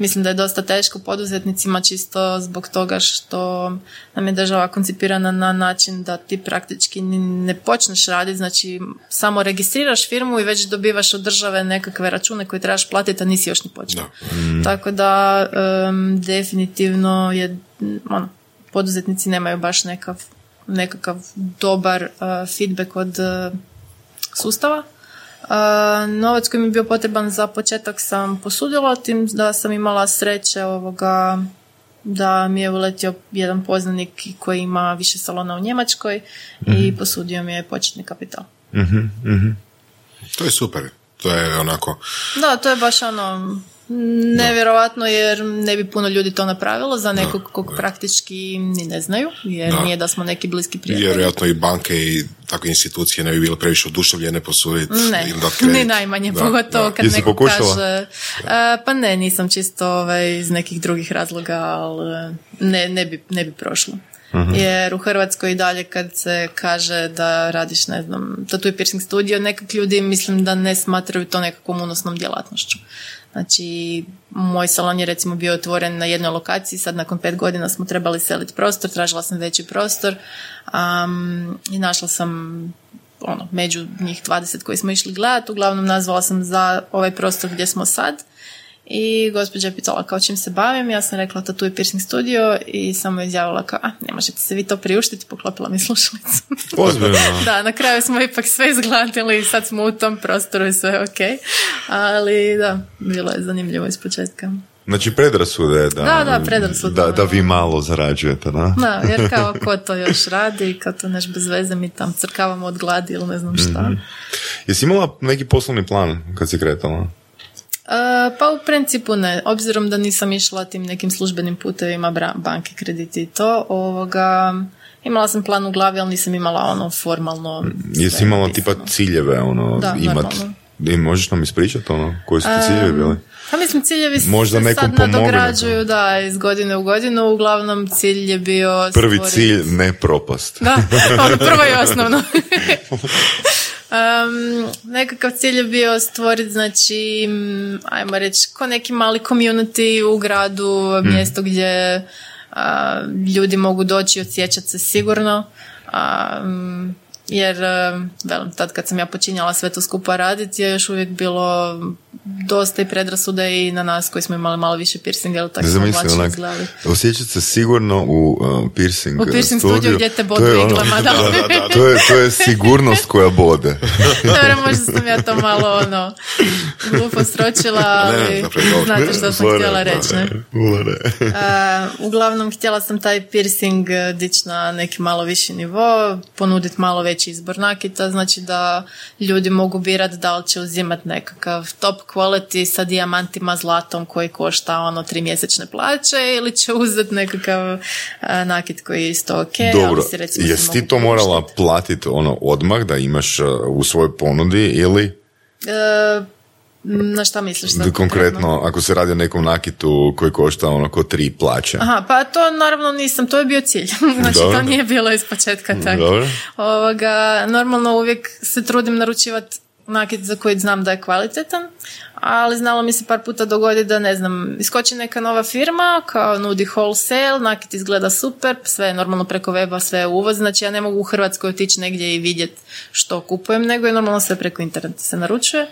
mislim da je dosta teško poduzetnicima čisto zbog toga što nam je država koncipirana na način da ti praktički ne počneš raditi, znači samo registriraš firmu i već dobivaš od države nekakve račune koje trebaš platiti, a nisi još ni počeo. Tako da definitivno je ono, poduzetnici nemaju baš nekav, nekakav dobar uh, feedback od uh, sustava. Uh, novac koji mi je bio potreban za početak sam posudila, tim da sam imala sreće ovoga da mi je uletio jedan poznanik koji ima više salona u Njemačkoj i mhm. posudio mi je početni kapital. mm To je super. To je onako... Da, to je baš ono Nevjerovatno jer ne bi puno ljudi to napravilo za nekog kog praktički ni ne znaju, jer nije da smo neki bliski prijatelji. Vjerojatno i banke i takve institucije ne bi bile previše oduševljene posuditi ne, ni najmanje, pogotovo kad neko kaže... pa ne, nisam čisto ovaj, iz nekih drugih razloga, ali ne, ne, bi, ne bi prošlo. uh Jer u Hrvatskoj i dalje kad se kaže da radiš, ne znam, tattoo piercing studio, nekak ljudi mislim da ne smatraju to nekakvom unosnom djelatnošću. Znači, moj salon je recimo bio otvoren na jednoj lokaciji, sad nakon pet godina smo trebali seliti prostor, tražila sam veći prostor um, i našla sam ono, među njih 20 koji smo išli gledati, uglavnom nazvala sam za ovaj prostor gdje smo sad i gospođa je pitala kao čim se bavim, ja sam rekla to tu je piercing studio i samo je izjavila kao, a ne možete se vi to priuštiti, poklopila mi slušalicu. da, na kraju smo ipak sve izgladili i sad smo u tom prostoru i sve ok, ali da, bilo je zanimljivo iz početka. Znači predrasude da, da, da, predrasude, da, da vi malo zarađujete, da? Da, jer kao ko to još radi, kao to neš bez veze mi tam crkavamo od gladi ili ne znam šta. Mm-hmm. Jesi imala neki poslovni plan kad si kretala? Pa u principu ne, obzirom da nisam išla tim nekim službenim putevima banke krediti i to, ovoga, imala sam plan u glavi, ali nisam imala ono formalno... Jesi imala tipa ciljeve, ono, da, imat... I možeš nam ispričati ono, koji su ti ciljevi bili? Pa mislim ciljevi Možda se sad nadograđuju, da, iz godine u godinu. Uglavnom cilj je bio... Prvi cilj, ne propast. Da, ono prvo i osnovno. Um, nekakav cilj je bio stvoriti, znači, ajmo reći, ko neki mali community u gradu, mm. mjesto gdje ljudi mogu doći i osjećati se sigurno. Um, jer velim, tad kad sam ja počinjala sve to skupa raditi je još uvijek bilo dosta i predrasude i na nas koji smo imali malo više piercinga ili tako smo mlači izgledali. Osjećati se sigurno u uh, piercing U piercing studiju gdje te bodu ono, iglama, da. to, je, to je sigurnost koja bode. Dobro, možda sam ja to malo ono glupo sročila, ali znate što sam htjela reći. Ne? Uh, uglavnom, htjela sam taj piercing uh, dići na neki malo viši nivo, ponuditi malo veći izbor nakita, znači da ljudi mogu birati da li će uzimati nekakav top quality sa dijamantima zlatom koji košta ono tri mjesečne plaće ili će uzeti nekakav nakit koji je isto ok. Dobro, jesi ti to morala platiti ono odmah da imaš u svojoj ponudi ili? E, na šta misliš? Sad konkretno, ako se radi o nekom nakitu koji košta ono ko tri plaće. Aha, pa to naravno nisam, to je bio cilj. znači to nije bilo iz početka tako. Ovoga, normalno uvijek se trudim naručivati nakit za koji znam da je kvalitetan, ali znalo mi se par puta dogoditi da ne znam, iskoči neka nova firma kao nudi wholesale, nakit izgleda super, sve je normalno preko weba, sve je uvoz, znači ja ne mogu u Hrvatskoj otići negdje i vidjeti što kupujem, nego je normalno sve preko interneta se naručuje.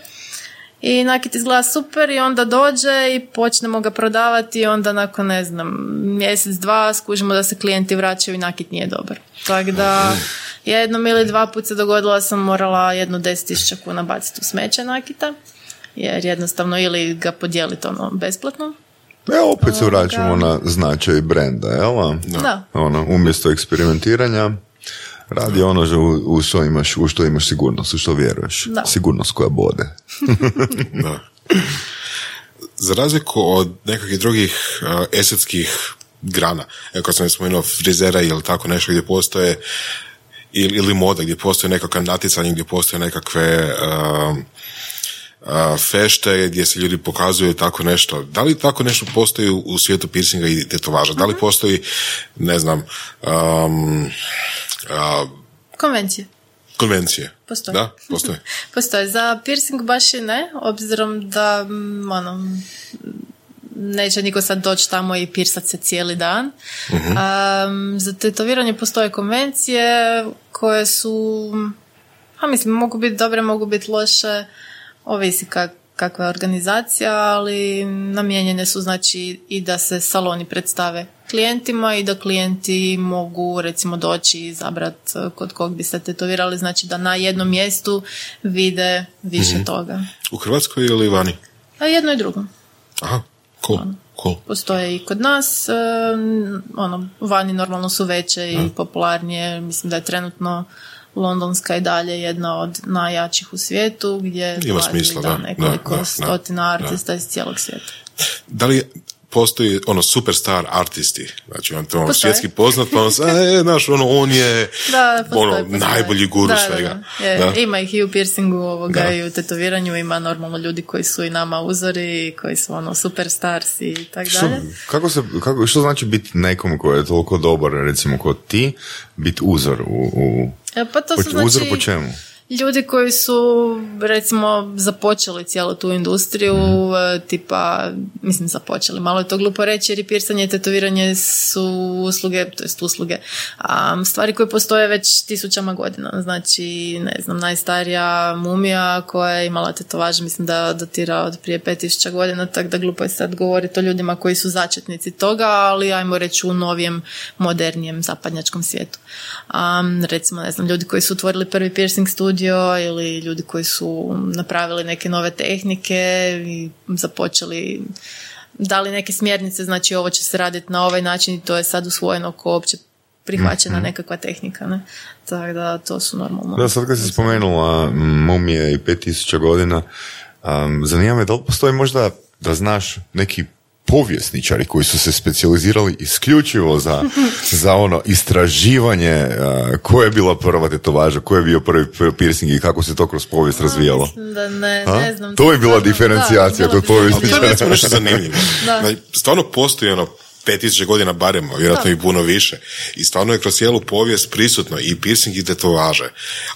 I nakit izgleda super i onda dođe i počnemo ga prodavati i onda nakon ne znam mjesec, dva skužimo da se klijenti vraćaju i nakit nije dobar. Tako da jednom ili dva put se dogodila sam morala jednu deset tisuća kuna baciti u smeće nakita jer jednostavno ili ga podijeliti ono besplatno. E, opet se vraćamo na značaj brenda, jel? Da. Ono, umjesto eksperimentiranja, radi ono u, u, što imaš, u što imaš sigurnost, u što vjeruješ. Da. Sigurnost koja bode. da. Za razliku od nekakvih drugih uh, esetskih grana, evo kad sam spomenuo frizera ili tako nešto gdje postoje ili, ili moda gdje postoje nekakve natjecanje, gdje postoje nekakve uh, fešte gdje se ljudi pokazuju tako nešto. Da li tako nešto postoji u svijetu piercinga i tetovaža? Da li mhm. postoji, ne znam, um, uh, konvencije? Konvencije. Postoje. Da, postoje. postoje. Za piercing baš i ne, obzirom da, ono, neće niko sad doći tamo i pirsat se cijeli dan. za tetoviranje postoje konvencije koje su, a mislim, mogu biti dobre, mogu biti loše, ovisi kak, kakva je organizacija, ali namijenjene su znači i da se saloni predstave klijentima i da klijenti mogu recimo doći i izabrati kod kog bi se tetovirali, znači da na jednom mjestu vide više mhm. toga. U Hrvatskoj ili vani? A jedno i drugo. Aha, cool. Ono, cool. Postoje i kod nas, ono, vani normalno su veće i popularnije, mislim da je trenutno Londonska i dalje jedna od najjačih u svijetu gdje ima smisla, da, nekoliko da, stotina artista iz cijelog svijeta. Da li postoji ono superstar artisti, znači on to svjetski poznat, pa on e, znaš, ono, on je da, ono, najbolji guru da, svega. Je, ima ih i u piercingu ovoga i u tetoviranju, ima normalno ljudi koji su i nama uzori, koji su ono superstars i tak dalje. Kako se, kako, što znači biti nekom koji je toliko dobar, recimo kod ti, biti uzor u, u E, pa to su, znači, uzor po čemu? Ljudi koji su recimo započeli cijelu tu industriju mm. tipa, mislim započeli, malo je to glupo reći jer i pirsanje i tetoviranje su usluge, to jest usluge, um, stvari koje postoje već tisućama godina, znači ne znam, najstarija mumija koja je imala tetovaže, mislim da datira od prije 5000 godina, tako da glupo je sad govoriti o ljudima koji su začetnici toga, ali ajmo reći u novijem, modernijem zapadnjačkom svijetu. Um, recimo, ne znam, ljudi koji su otvorili prvi piercing studio studio ili ljudi koji su napravili neke nove tehnike i započeli dali neke smjernice, znači ovo će se raditi na ovaj način i to je sad usvojeno ko opće prihvaćena mhm. nekakva tehnika. Ne? Tako da to su normalno. Da, sad kad si spomenula mumije i 5000 godina, um, zanima me da li postoji možda da znaš neki povjesničari koji su se specijalizirali isključivo za, za ono istraživanje uh, koja je bila prva tetovaža, ko je bio prvi piercing i kako se to kroz povijest razvijalo. Da ne, ne znam. To je bila diferencijacija kod povjesničara. To je nešto zanimljivo. Stvarno postoji ono 5000 godina barem, vjerojatno i puno više. I stvarno je kroz cijelu povijest prisutno i piercing i tetovaže.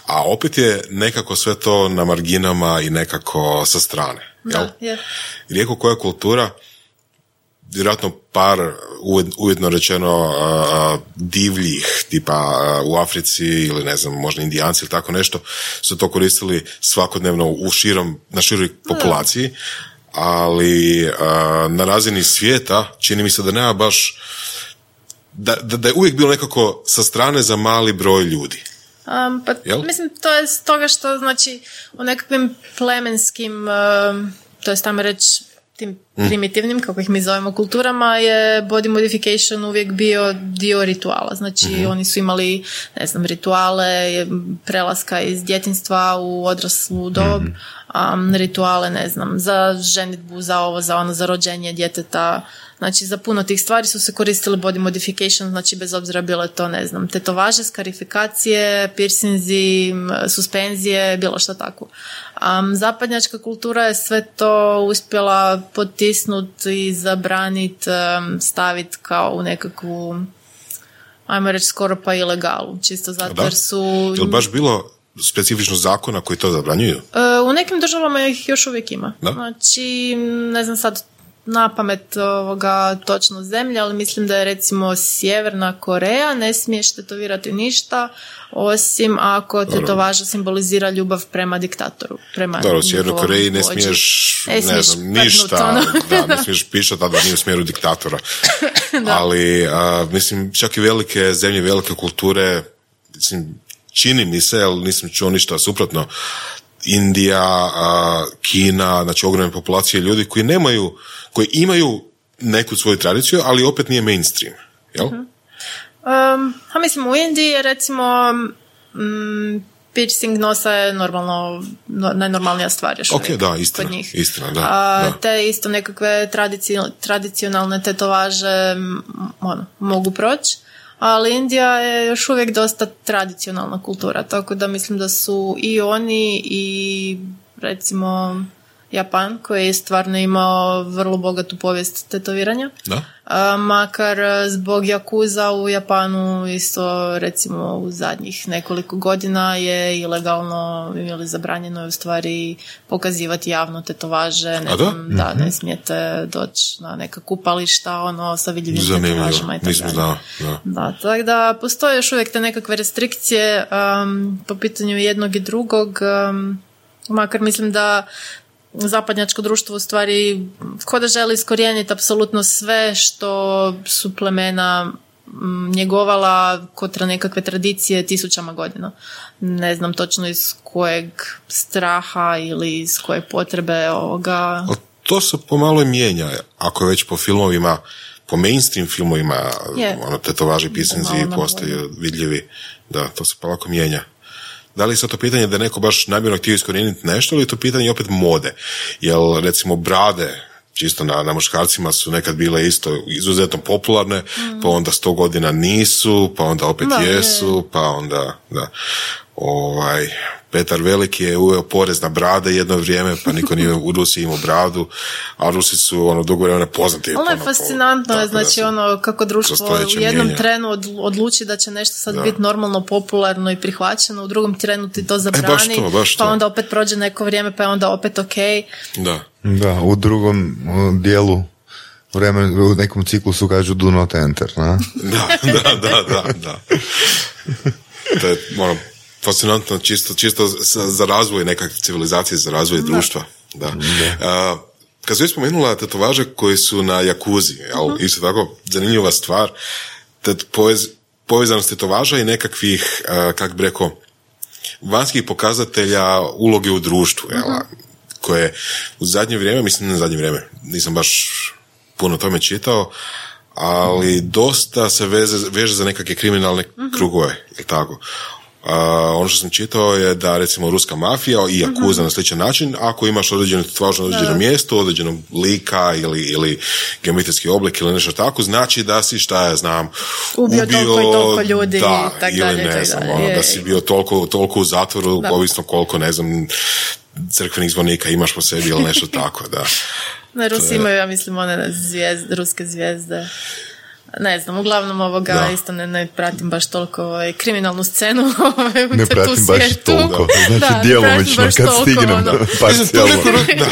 A opet je nekako sve to na marginama i nekako sa strane. Da, je. Rijeko koja kultura, vjerojatno par uvjetno rečeno divljih tipa u Africi ili ne znam možda indijanci ili tako nešto su to koristili svakodnevno u širom, na široj populaciji. Ali na razini svijeta čini mi se da nema baš da, da, da je uvijek bilo nekako sa strane za mali broj ljudi. Um, pa, mislim, to je stoga što, znači, u nekakvim plemenskim, to je tamo reći, tim primitivnim, kako ih mi zovemo kulturama, je body modification uvijek bio dio rituala. Znači mhm. oni su imali, ne znam, rituale prelaska iz djetinstva u odraslu dob, um, rituale, ne znam, za ženitbu, za ovo, za ono, za rođenje djeteta, Znači, za puno tih stvari su se koristili body modification, znači bez obzira bilo je to, ne znam, tetovaže, skarifikacije, piercinzi, suspenzije, bilo što tako. Um, zapadnjačka kultura je sve to uspjela potisnuti i zabraniti, um, staviti kao u nekakvu ajmo reći skoro pa ilegalu, čisto zato jer su... Je baš bilo specifično zakona koji to zabranjuju? E, u nekim državama ih još uvijek ima. Da? Znači, ne znam sad na pamet ovoga točno zemlje, ali mislim da je recimo Sjeverna Koreja ne smije tetovirati ništa osim ako tetovaža simbolizira ljubav prema diktatoru. Prema Dobro, u Sjevernoj Koreji ne smiješ, ne, ne znam, ništa, ono. da, ne smiješ pišati, da nije u smjeru diktatora. ali, mislim, čak i velike zemlje, velike kulture, mislim, čini mi se, ali nisam čuo ništa suprotno, Indija, Kina, znači ogromne populacije ljudi koji nemaju, koji imaju neku svoju tradiciju, ali opet nije mainstream. Jel? Uh-huh. Um, a mislim, u Indiji je recimo um, piercing nosa je normalno, najnormalnija stvar još okay, da, istina, kod njih. Istina, da, A, da. Te isto nekakve tradicionalne tetovaže ono, mogu proći ali Indija je još uvijek dosta tradicionalna kultura, tako da mislim da su i oni i recimo Japan, koji je stvarno imao vrlo bogatu povijest tetoviranja. Da? A, makar zbog Jakuza u Japanu isto recimo u zadnjih nekoliko godina je ilegalno ili zabranjeno je u stvari pokazivati javno tetovaže, ne A da? znam, da, ne smijete doći na neka kupališta ono sa vidljivim Zanimljivo, tetovažama i tako nisam dalje. znao. Da. Da, tako da postoje još uvijek te nekakve restrikcije um, po pitanju jednog i drugog, um, makar mislim da zapadnjačko društvo u stvari ko da želi iskorijeniti apsolutno sve što su plemena mm, njegovala kontra nekakve tradicije tisućama godina. Ne znam točno iz kojeg straha ili iz koje potrebe ovoga. To se pomalo i mijenja. Ako je već po filmovima, po mainstream filmovima, Je. ono, tetovaži pisanci na postaju vidljivi. Da, to se polako mijenja. Da li je sad to pitanje da je neko baš namjerno htio iskorijeniti nešto ili je to pitanje opet mode? Jel recimo brade čisto na, na muškarcima su nekad bile isto izuzetno popularne, pa onda sto godina nisu, pa onda opet Da, je. jesu, pa onda, da. Ovaj, Petar Veliki je uveo porez na brade jedno vrijeme, pa niko nije u Rusiji imao bradu, a Rusi su ono dugo vremena poznati. Ono je ono, fascinantno, je, da znači se- ono kako društvo u jednom mijenja. trenu odlu- odluči da će nešto sad Da. biti normalno popularno i prihvaćeno, u drugom trenu ti to zabrani, E, to, baš pa to. onda opet prođe neko vrijeme, pa je onda opet ok. Da. Da, u drugom dijelu vremena, u nekom ciklusu kažu do not enter, na? Da, da, da, da, da. To je, ono, fascinantno čisto, čisto za, razvoj nekakve civilizacije, za razvoj društva. Da. A, kad sam spomenula tetovaže koji su na jakuzi, jel, isto tako, zanimljiva stvar, tet, povez, povezanost tetovaža i nekakvih, a, kak bi rekao, vanjskih pokazatelja uloge u društvu, jel, koje u zadnje vrijeme, mislim ne zadnje vrijeme, nisam baš puno o tome čitao, ali dosta se veze, veže za nekakve kriminalne krugove, jel tako? A, ono što sam čitao je da recimo ruska mafija i jakuza na sličan način, ako imaš određenu tatuažu na određenom mjestu, određenog lika ili, ili geometrijski oblik ili nešto tako, znači da si, šta ja znam, Ubio toliko i toliko ljudi da, i tak ili dalje, ne tak znam, dalje. ono, da si bio toliko, toliko u zatvoru, Da. ovisno koliko, ne znam, crkvenih zvonika imaš po sebi ili nešto tako, da. Ne, Rusi imaju, ja mislim, one zvijezde, ruske zvijezde. Ne znam, uglavnom ovoga Da. isto ne, ne pratim baš toliko ovaj, kriminalnu scenu ovaj, u Ne tu pratim baš svijetu. toliko, znači Da, djelomično kad toliko, stignem ono. parcijalno. Mislim, toliko- da.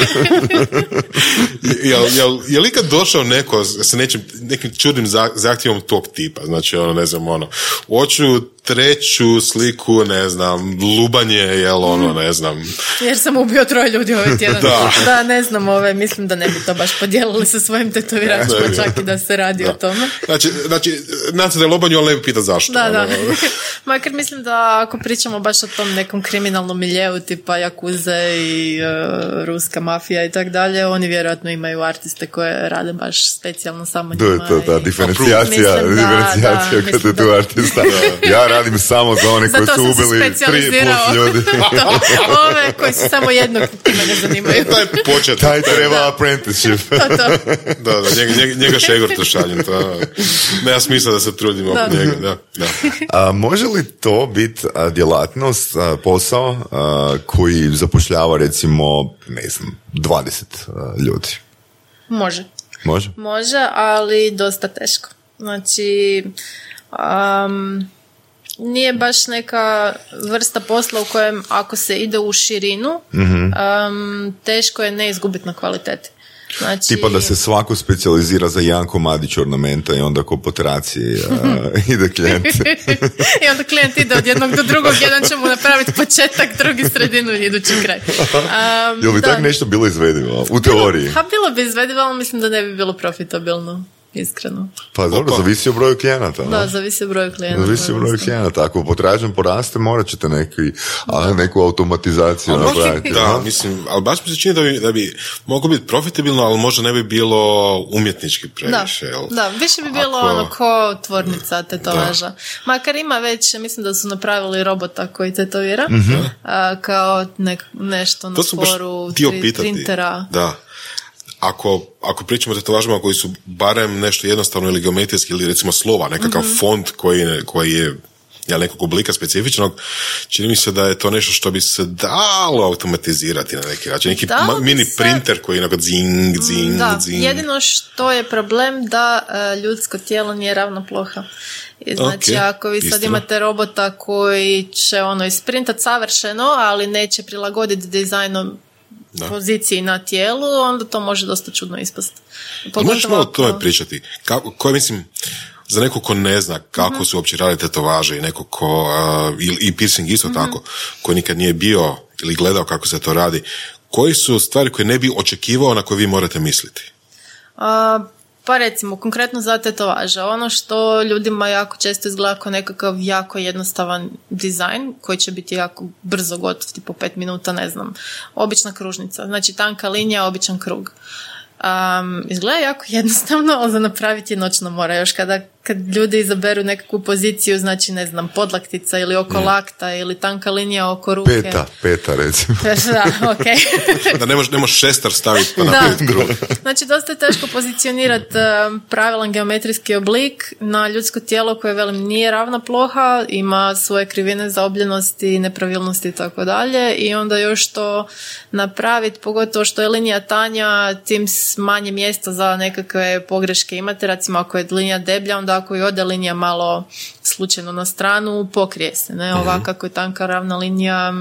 jel, jel, je li ikad došao neko sa nečim, nekim čudnim za- zahtjevom tog tipa? Znači, ono, ne znam, ono, hoću treću sliku, ne znam, lubanje, jel, ono, ne znam, Jer sam ubio troje ljudi ovaj tjedan. Da. ne znam, ove, mislim da ne bi to baš podijelili sa svojim tetoviračima, Da. čak i da se radi o tome. Znači, znači, znate da je lobanju, ali ne bi pita zašto. Da, da. ono. Makar mislim da ako pričamo baš o tom nekom kriminalnom miljeu tipa Jakuze i e, ruska mafija i tak dalje, oni vjerojatno imaju artiste koje rade baš specijalno samo To njima. je to, ta i- diferencijacija, Mislim, da, diferencijacija da, kod tu da- artista. Ja radim samo za one koji to su ubili tri plus ljudi. To, ove koji su samo jednog time ne zanimaju. Taj počet. Taj treba apprenticeship. To, to. Da, da, njega, njega, njega šegorta šaljem, to nema smisla da se trudim oko Da. njega, da, da. A, može li to biti djelatnost, a, posao a, koji zapošljava recimo, ne znam, 20 a, ljudi? Može. Može? Može, ali dosta teško. Znači, um, nije baš neka vrsta posla u kojem ako se ide u širinu, um, teško je ne izgubiti na kvaliteti. Znači, Tipa da se svako specijalizira za jedan komadić ornamenta i onda ko po traci a, ide klijent. I onda klijent ide od jednog do drugog, jedan će mu napraviti početak, drugi sredinu i idući kraj. Um, Jel bi da. tak nešto bilo izvedivo? U teoriji. Ha, bilo bi izvedivo, ali mislim da ne bi bilo profitabilno, iskreno. Pa dobro, Opa. zavisi o broju klijenata. no? Da, zavisi o broju klijenata. Zavisi o broju klijenata. Ako potražnja poraste, morat ćete neki, a, neku automatizaciju Ali možda- napraviti. da, no? mislim, ali baš mi se čini da bi, da bi moglo biti profitabilno, ali možda ne bi bilo umjetnički Da, previše. jel? da, više bi bilo Ako- ono ko tvornica tetovaža. Makar ima već, mislim da su napravili robota koji tetovira, a, kao nek, nešto na To sporu tri- printera. Da. Ako, ako pričamo o tetovažama koji su barem nešto jednostavno ili geometrijski ili recimo slova, nekakav Mhm. font koji, koji je jel, nekog oblika specifičnog, čini mi se da je to nešto što bi se dalo automatizirati na neki način. Neki bi mini se- printer koji onako zing, zing, Da, zing. jedino što je problem da e, ljudsko tijelo nije ravna ploha. I znači, Ok, ako vi sad istina. imate robota koji će ono isprintat savršeno, ali neće prilagoditi dizajnom Da. poziciji na tijelu, onda to može dosta čudno ispasti. Pa možeš malo o tome pričati. Kako, ko mislim, za nekog ko ne zna kako Mhm. se uopće rade tetovaže i neko ko, a, i, i piercing isto Mhm. tako, ko nikad nije bio ili gledao kako se to radi, koji su stvari koje ne bi očekivao na koje vi morate misliti? A, pa recimo, konkretno za tetovaže. Ono što ljudima jako često izgleda kao nekakav jako jednostavan dizajn, koji će biti jako brzo gotov, tipo pet minuta, ne znam. Obična kružnica, znači tanka linija, običan krug. Um, izgleda jako jednostavno, ali za napraviti je noćna mora. Još kada kad ljudi izaberu nekakvu poziciju, znači ne znam, podlaktica ili oko lakta ili tanka linija oko ruke. Peta, peta recimo. da, ok. Da ne možeš ne možeš šestar staviti pa krug. Znači, dosta je teško pozicionirati pravilan geometrijski oblik na ljudsko tijelo koje, velim, nije ravna ploha, ima svoje krivine, zaobljenosti, nepravilnosti i tako dalje i onda još to napraviti, pogotovo što je linija tanja, tim manje mjesta za nekakve pogreške imate, recimo ako je linija deblja, onda ako i ode linija malo slučajno na stranu, pokrije se, ne, ovako kako je tanka ravna linija,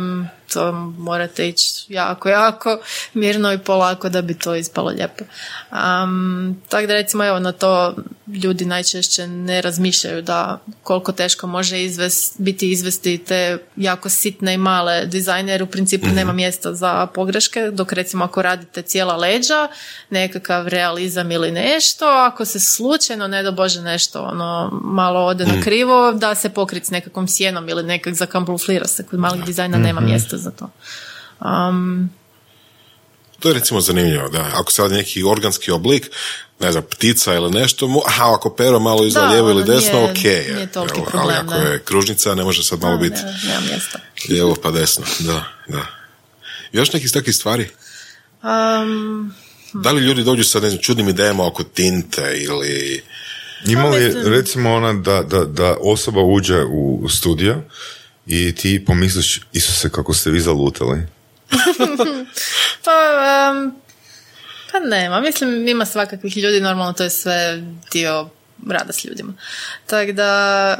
to morate ići jako, jako mirno i polako da bi to ispalo lijepo. Um, tako da recimo evo na to ljudi najčešće ne razmišljaju da koliko teško može izvest, biti izvesti te jako sitne i male dizajne jer u principu nema mjesta za pogreške dok recimo ako radite cijela leđa nekakav realizam ili nešto ako se slučajno ne do Bože nešto ono malo ode na krivo da se pokriti s nekakvom sjenom ili nekak zakamuflira se kod malih dizajna nema mjesta za to. Um, To je recimo zanimljivo, da. Ako se radi neki organski oblik, ne znam, ptica ili nešto, mo- aha, ako pero malo iza Da, lijevo ili ono, desno, nije- ok je. nije toliki Evo, problem, ali ako da. je kružnica, ne može sad malo biti ne, lijevo pa desno, da, da. Još nekih takvih stvari? Um, Da li ljudi dođu sa ne znam, čudnim idejama oko tinte ili... Ima li, mislim- recimo, ona da, da, da osoba uđe u studio i ti pomisliš, Isuse, kako ste vi zalutali? pa, em, pa nema, mislim ima svakakvih ljudi, normalno to je sve dio rada s ljudima. Tako da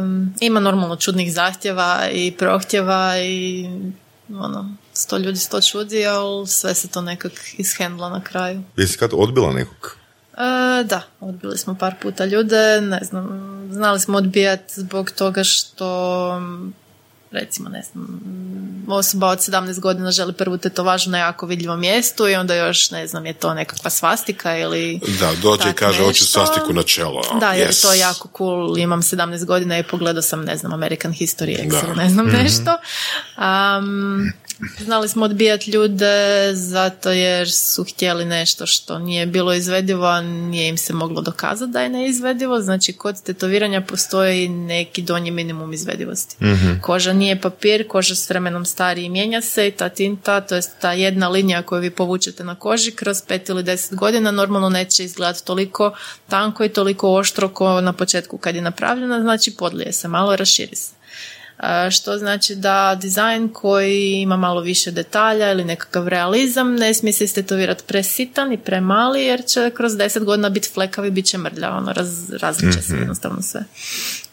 em, ima normalno čudnih zahtjeva i prohtjeva i ono, sto ljudi sto čudi, ali sve se to nekak ishendla na kraju. Jesi kad odbila nekog? E, da, odbili smo par puta ljude, ne znam, znali smo odbijati zbog toga što recimo, ne znam, osoba od 17 godina želi prvu tetovažu na jako vidljivom mjestu i onda još, ne znam, je to nekakva svastika ili... Da, dođe i kaže, hoću svastiku na čelo. Da, jer je Yes. to jako cool, imam 17 godina i pogledao sam, ne znam, American History X ili ne znam nešto. Um, znali smo odbijati ljude zato jer su htjeli nešto što nije bilo izvedivo, a nije im se moglo dokazati da je neizvedivo. Znači, kod tetoviranja postoji neki donji minimum izvedivosti. Koža nije papir, koža s vremenom stari i mijenja se i ta tinta, to jest ta jedna linija koju vi povučete na koži kroz pet ili deset godina normalno neće izgledati toliko tanko i toliko oštro ko na početku kad je napravljena, znači podlije se malo, raširi se. A, Što znači da dizajn koji ima malo više detalja ili nekakav realizam ne smije se istetovirati presitan i premali jer će kroz deset godina biti flekav i bit će mrlja, ono raz, različe se jednostavno sve.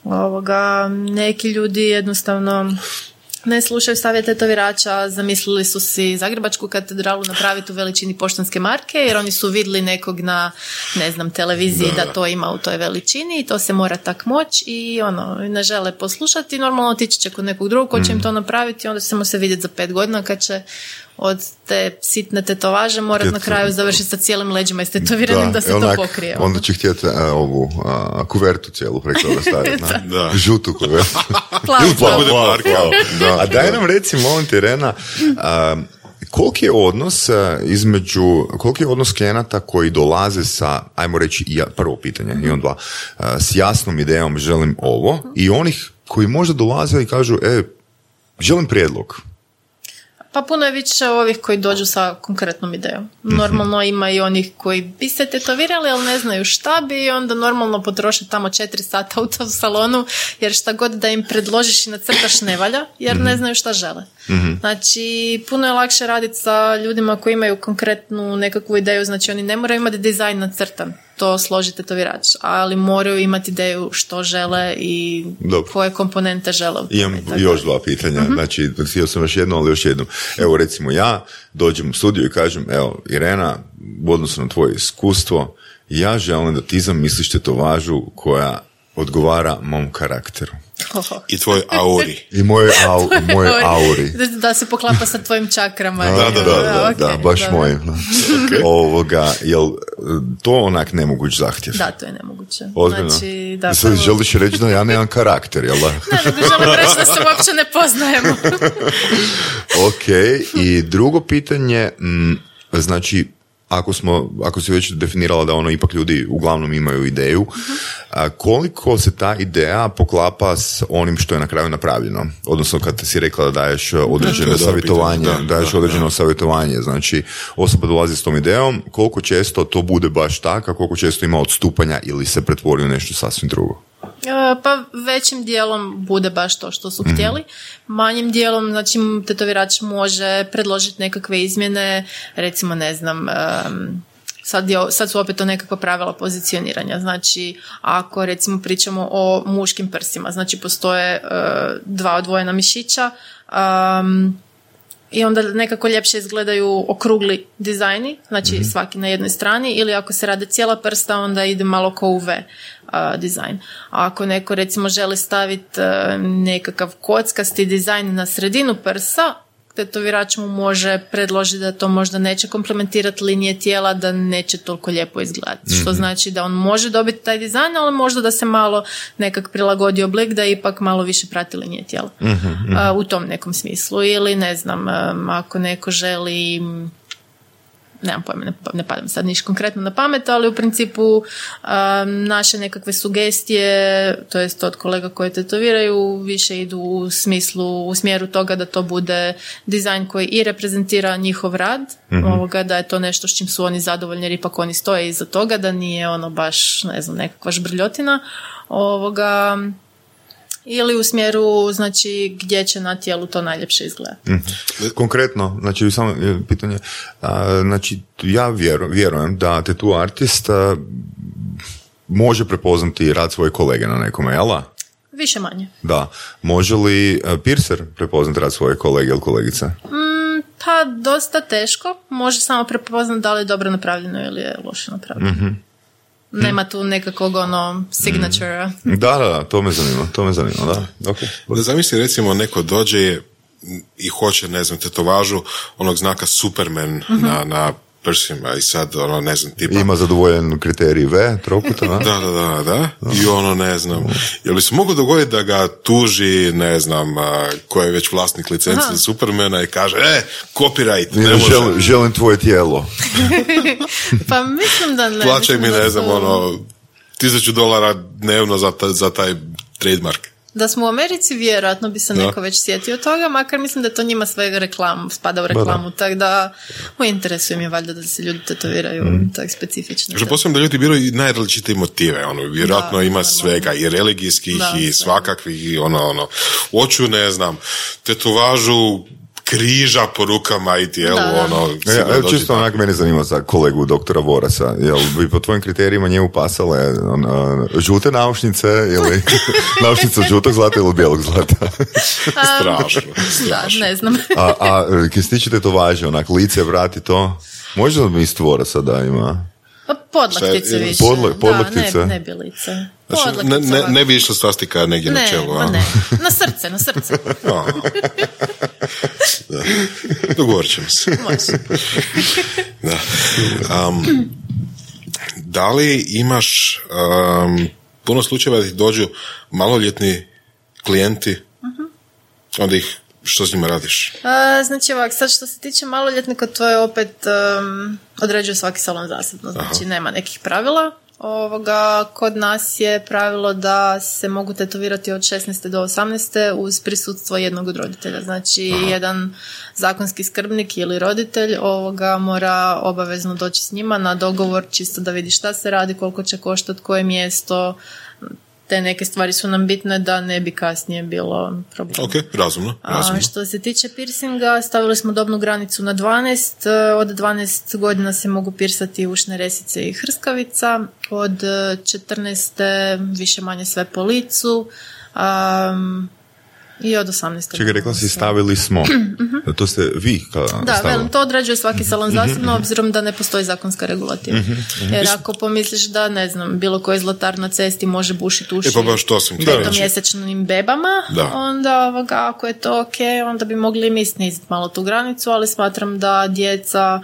Ovoga, neki ljudi jednostavno ne slušaju savjete tetovirača, zamislili su si Zagrebačku katedralu napraviti u veličini poštanske marke, jer oni su vidjeli nekog na, ne znam, televiziji da, Da. to ima u toj veličini i to se mora tak moć i ono, ne žele poslušati, normalno otići će kod nekog drugog ko će im to napraviti, onda ćemo se vidjeti za pet godina kad će od te sitne tetovaže morat na kraju završiti sa cijelim leđima istetovirani da, se onak, to pokrije. Onda će htjeti a, ovu a, kuvertu cijelu preko toga staviti. Da. Žutu kuvertu. Plavu, plavu, plavu. Da. A daj nam reci, molim ti, Rena, a, koliki je odnos a, između, koliki je odnos klijenata koji dolaze sa, ajmo reći, ja, prvo pitanje, imam dva, a, s jasnom idejom želim ovo i onih koji možda dolaze i kažu, e, želim prijedlog. Pa puno je više ovih koji dođu sa konkretnom idejom. Normalno ima i onih koji bi se tetovirali, ali ne znaju šta bi i onda normalno potroše tamo četiri sata u tom salonu, jer šta god da im predložiš i nacrtaš ne valja, jer ne znaju šta žele. Znači, puno je lakše raditi sa ljudima koji imaju konkretnu nekakvu ideju, znači oni ne moraju imati dizajn nacrtan, to složi tetovirač, ali moraju imati ideju što žele i Dobro. koje komponente žele. Imam tako još dva pitanja, znači htio sam još jedno, ali još jedno. Evo recimo ja dođem u studiju i kažem, evo Irena, u odnosu na tvoje iskustvo, ja želim da ti zamisliš tetovažu koja odgovara mom karakteru. Oho. I tvoj auri. I moje, au, moje auri. Da, da se poklapa sa tvojim čakrama. Da, da, da, da, ok, da, baš dobro. mojim. Ovoga, jel to onak nemoguć zahtjev? Da, to je nemoguće. Ozbiljno? Znači, da, Sad prvo- želiš reći da ja nemam karakter, jel da? Ne, nego želim reći da se uopće ne poznajemo. ok, i drugo pitanje, m, znači, ako smo, ako si već definirala da ono ipak ljudi uglavnom imaju ideju, a koliko se ta ideja poklapa s onim što je na kraju napravljeno? Odnosno kad si rekla da daješ određeno dobro savjetovanje, pitanje, da, daješ da, određeno savjetovanje, znači osoba dolazi s tom idejom, koliko često to bude baš tak, a koliko često ima odstupanja ili se pretvori u nešto sasvim drugo? E, Pa većim dijelom bude baš to što su htjeli. Manjim dijelom, znači tetovirač može predložiti nekakve izmjene, recimo ne znam, sad, je, sad su opet to nekakva pravila pozicioniranja. Znači, ako recimo pričamo o muškim prsima, znači postoje e, dva odvojena mišića, i onda nekako ljepše izgledaju okrugli dizajni, znači svaki na jednoj strani, ili ako se rade cijela prsta, onda ide malo ko u V a, dizajn. A ako neko recimo želi staviti nekakav kockasti dizajn na sredinu prsa, tetovirač mu može predložiti da to možda neće komplementirati linije tijela, da neće toliko lijepo izgledati. Što znači da on može dobiti taj dizajn, ali možda da se malo nekak prilagodi oblik, da ipak malo više prati linije tijela. A, u tom nekom smislu. Ili ne znam, ako neko želi nemam pojma, ne, ne pada mi sad niš konkretno na pamet, ali u principu um, naše nekakve sugestije, to jest od kolega koje tetoviraju, više idu u smislu, u smjeru toga da to bude dizajn koji i reprezentira njihov rad, ovoga, da je to nešto s čim su oni zadovoljni jer ipak oni stoje iza toga, da nije ono baš, ne znam, nekakva žbrljotina, ovoga, ili u smjeru, znači, gdje će na tijelu to najljepše izgledati. Konkretno, znači samo pitanje, a, znači ja vjeru, vjerujem da te tu artist a, može prepoznati rad svoje kolege na nekome, jel da? Više manje. Da. Može li a, piercer prepoznati rad svoje kolege ili kolegice? Pa dosta teško, može samo prepoznati da li je dobro napravljeno ili je loše napravljeno. Nema tu nekakvog ono signature. Da, da, da, to me zanima, to me zanima, da. Okay. Da zamisli recimo neko dođe i hoće, ne znam, tetovažu onog znaka Superman na, na prsima i sad, ono, ne znam, tipa... Ima zadovoljen kriterij V, trokuta, da? Da, da, da, da. I ono, ne znam, jel bi se moglo dogoditi da ga tuži, ne znam, a, ko je već vlasnik licence Supermana i kaže, e, copyright, ne može. želim, želim tvoje tijelo. Pa mislim da ne. Plaćaj mi, ne znam, ono, tisuću dolara dnevno za, ta- za taj trademark. Da smo u Americi, vjerojatno bi se Da. neko već sjetio toga, makar mislim da to njima sve reklam, spada u reklamu, tako da u interesu im je valjda da se ljudi tetoviraju Mhm. tak specifično. Što posebno da ljudi biraju i najrazličitije motive, ono, vjerojatno Da, ima da, svega, i religijskih, Da, i svakakvih, i ono, ono, hoću, ne znam, tetovažu križa po rukama i tijelu, Da, da. ono, Ja, čisto onak mene zanima za kolegu doktora Vorasa. Jel bi po tvojim kriterijima njemu pasale on, a, žute naušnice ili naušnice od žutog zlata ili od bijelog zlata? Strašno, Da, strašno. ne znam. A, a se tiče tetovaže, onak lice, vrati to, može li mi iz Vorasa da ima? Pa podlaktice više. Podla- podlaktice? Da, ne, ne bilice. Znači, ne, ne, ne bi išla svastika negdje na Ne, čelu, ma a? ne. Na srce, na srce. Da. Dogovorit ćemo se. Može. Da. Um, da li imaš um, puno slučajeva da ti dođu maloljetni klijenti, onda ih, što s njima radiš? A, znači ovak, sad što se tiče maloljetnika, to je opet um, određuje svaki salon zasebno. Znači nema nekih pravila, Ovoga, kod nas je pravilo da se mogu tetovirati od 16. do 18. uz prisutstvo jednog od roditelja. Znači, jedan zakonski skrbnik ili roditelj ovoga mora obavezno doći s njima na dogovor čisto da vidi šta se radi, koliko će koštati, koje mjesto, te neke stvari su nam bitne da ne bi kasnije bilo problem. Ok, razumno. razumno. A što se tiče piercinga, stavili smo dobnu granicu na 12. Od 12 godina se mogu pirsati ušne resice i hrskavica. Od 14. više manje sve po licu. Um, i od 18. Čekaj, rekla si stavili smo. to ste vi kao Da, velim, to određuje svaki salon zasebno, obzirom da ne postoji zakonska regulativa. Jer ako pomisliš da, ne znam, bilo koji zlatar na cesti može bušiti uši E pa baš to sam petomjesečnim bebama, Da. onda ovoga, ako je to ok, onda bi mogli mi sniziti malo tu granicu, ali smatram da djeca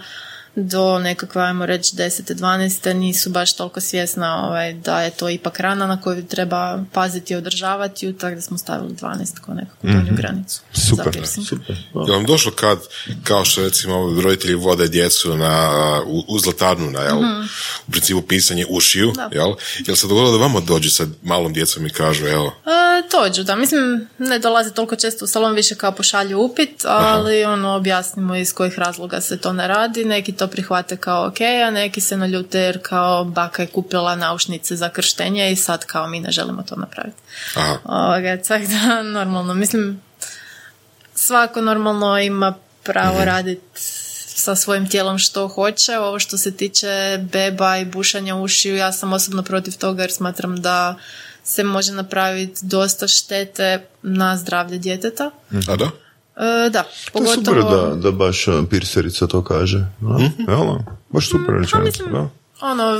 do nekakve, ajmo reći, 10. 12. nisu baš toliko svjesna ovaj, da je to ipak rana na koju treba paziti i održavati ju, tako da smo stavili 12 kao nekakvu donju granicu. Super, super. Je vam došlo kad, kao što recimo roditelji vode djecu na, u, u zlatarnu, na, jel, u principu pisanje ušiju. Da. jel? Jel se dogodilo da vama dođe sa malom djecom i kažu, evo, E, dođu, da. Mislim, ne dolaze toliko često u salon, više kao pošalju upit, ali ono, objasnimo iz kojih razloga se to ne radi. Neki to prihvate kao ok, a neki se naljute jer kao baka je kupila naušnice za krštenje i sad kao mi ne želimo to napraviti. aha, Ovoga, da, normalno, mislim, svako normalno ima pravo raditi sa svojim tijelom što hoće. Ovo što se tiče beba i bušanja ušiju, ja sam osobno protiv toga jer smatram da se može napraviti dosta štete na zdravlje djeteta. a da? E, da, To je super pogotovo... da, da baš uh, pirserica to kaže. Da? Jel da? Baš super rečenica, da. ono,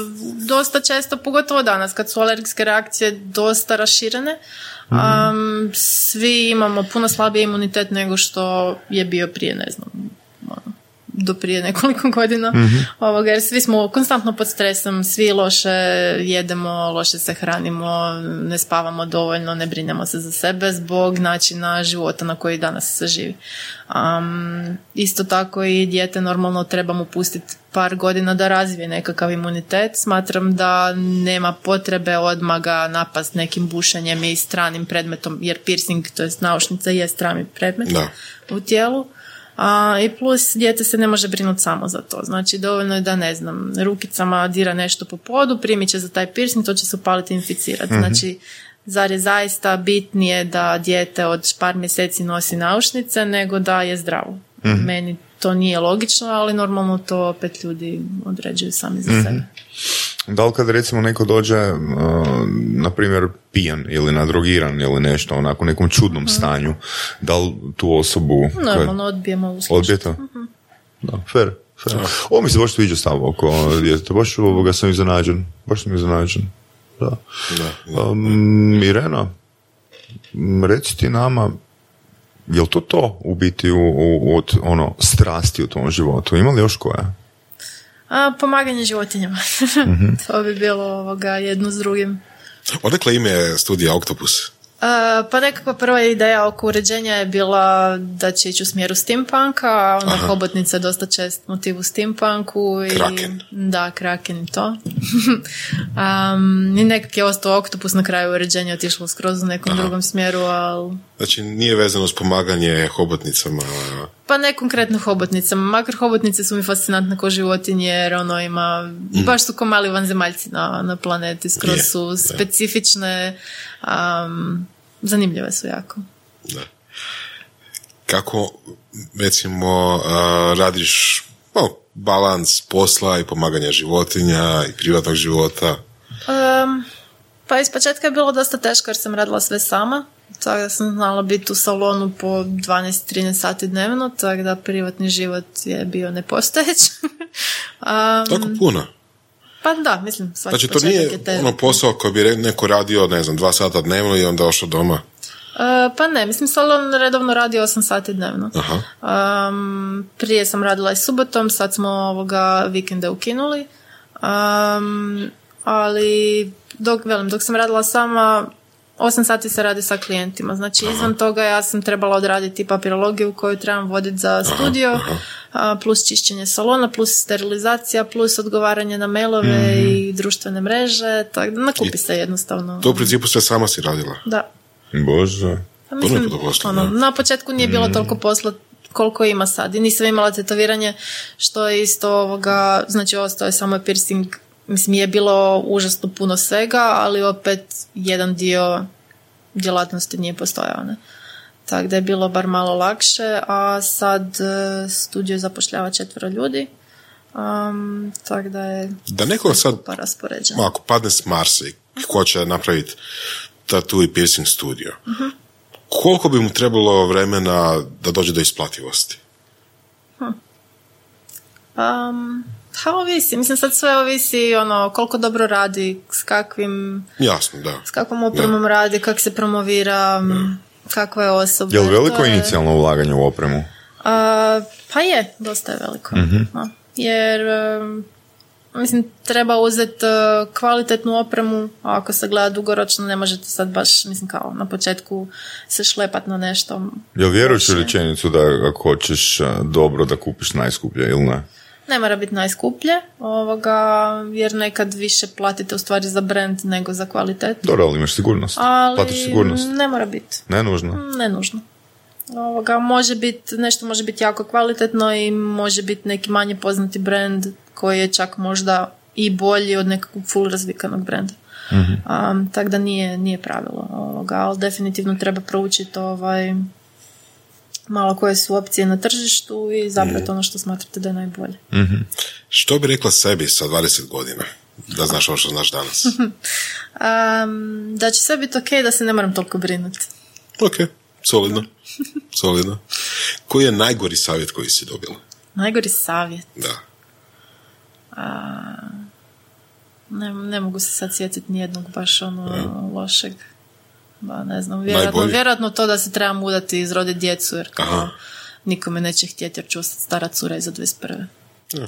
dosta često, pogotovo danas kad su alergijske reakcije dosta raširene, um, svi imamo puno slabiji imunitet nego što je bio prije, ne znam, ono, do prije nekoliko godina. Ovoga, jer svi smo konstantno pod stresom, svi loše jedemo, loše se hranimo, ne spavamo dovoljno, ne brinemo se za sebe zbog načina života na koji danas se živi. Um, isto tako i dijete normalno treba mu pustiti par godina da razvije nekakav imunitet. Smatram da nema potrebe odmah ga napast nekim bušenjem i stranim predmetom, jer piercing, to jest naušnica, je strani predmet Da. u tijelu. A, I plus, dijete se ne može brinuti samo za to. Znači, dovoljno je da, ne znam, rukicama dira nešto po podu, primit će za taj piercing, to će se upaliti i inficirati. Znači, zar je zaista bitnije da dijete od par mjeseci nosi naušnice nego da je zdravo? Meni to nije logično, ali normalno to opet ljudi određuju sami za sebe. Da li kad recimo neko dođe, uh, na primjer, pijan ili nadrogiran ili nešto, onako u nekom čudnom stanju, da li tu osobu... Normalno odbijemo uslužiti. Odbijete? Da, fair. fair. Ovo mi se baš sviđa stav oko djeteta, baš ovoga sam iznenađen, baš sam iznenađen. Da. Da, Um, Irena, reci ti nama, je li to to u biti u, u- od ono strasti u tom životu? Ima li još koja? A, pomaganje životinjama. to bi bilo ovoga jedno s drugim. Odakle ime studija Octopus? A, pa nekakva prva ideja oko uređenja je bila da će ići u smjeru steampunka, a onda hobotnica je dosta čest motiv u steampunku. I, Kraken. Da, kraken i to. um, I nekak je ostao oktopus na kraju uređenja, otišlo skroz u nekom drugom smjeru, ali Znači, nije vezano s pomaganje hobotnicama. Pa ne konkretno hobotnicama, makar hobotnice su mi fascinantne ko životinje jer ono ima, baš su ko mali vanzemaljci na, na planeti, skroz Je, su specifične, um, zanimljive su jako. Da. Kako, recimo, radiš no, balans posla i pomaganja životinja i privatnog života? Um, pa iz početka je bilo dosta teško jer sam radila sve sama, tako da sam znala biti u salonu po 12-13 sati dnevno, tako da privatni život je bio nepostojeć. Um, Tako puno. Pa da, mislim, svaki Znači, to nije je težak. ono posao koji bi neko radio, ne znam, dva sata dnevno i onda došao doma. E, pa ne, mislim salon redovno radi 8 sati dnevno. Aha. Um, prije sam radila i subotom, sad smo ovoga vikende ukinuli. Um, ali dok, velim, dok sam radila sama, 8 sati se radi sa klijentima. Znači izvan toga ja sam trebala odraditi papirologiju koju trebam voditi za studio. a, plus čišćenje salona, plus sterilizacija, plus odgovaranje na mailove i društvene mreže, tako da nakupi se jednostavno. To u principu sve sama si radila. Da. Bože. Pa posla, ono, na početku nije bilo toliko posla koliko ima sad. I nisam imala tetoviranje, što je isto ovoga, znači ostao je samo piercing, mislim je bilo užasno puno svega, ali opet jedan dio djelatnosti nije postojao, ne. Tako da je bilo bar malo lakše, a sad e, studio zapošljava četvero ljudi, um, tako da je Da neko sad, pa raspoređeno. ako padne s Marsa i hoće napraviti tatu i piercing studio, koliko bi mu trebalo vremena da dođe do isplativosti? Um, ha, ovisi. Mislim, sad sve ovisi ono, koliko dobro radi, s kakvim, Jasno, da. s kakvom opremom radi, kak se promovira, kakva je osoba. Je li veliko To je- inicijalno ulaganje u opremu? A, pa je, dosta je veliko. Da. Jer, mislim, treba uzeti e, kvalitetnu opremu, a ako se gleda dugoročno, ne možete sad baš, mislim, kao na početku se šlepat na nešto. Jel vjeruješ u rečenicu da ako hoćeš a, dobro da kupiš najskuplje ili ne? Ne mora biti najskuplje, ovoga, jer nekad više platite u stvari za brand nego za kvalitetu. Dobro, ali imaš sigurnost. Ali Platiš sigurnost. ne mora biti. Ne nužno. Ne nužno. Ovoga, može biti, nešto može biti jako kvalitetno i može biti neki manje poznati brand koji je čak možda i bolji od nekakvog full razvikanog brenda. Um, tako da nije, nije pravilo ovoga, ali definitivno treba proučiti ovaj, malo koje su opcije na tržištu i zabrati ono što smatrate da je najbolje. Što bi rekla sebi sa 20 godina? Da znaš ovo što znaš danas. Um, da će sve biti ok, da se ne moram toliko brinuti. ok, solidno. Solidno. Koji je najgori savjet koji si dobila? Najgori savjet. Da. Ne, ne mogu se sad sjetiti nijednog baš ono lošeg. Ba, ne znam, vjerojatno, vjerojatno to da se trebam udati i izroditi djecu, jer kao Aha. nikome neće htjeti jer ću ostati stara cura iza 21. Ja.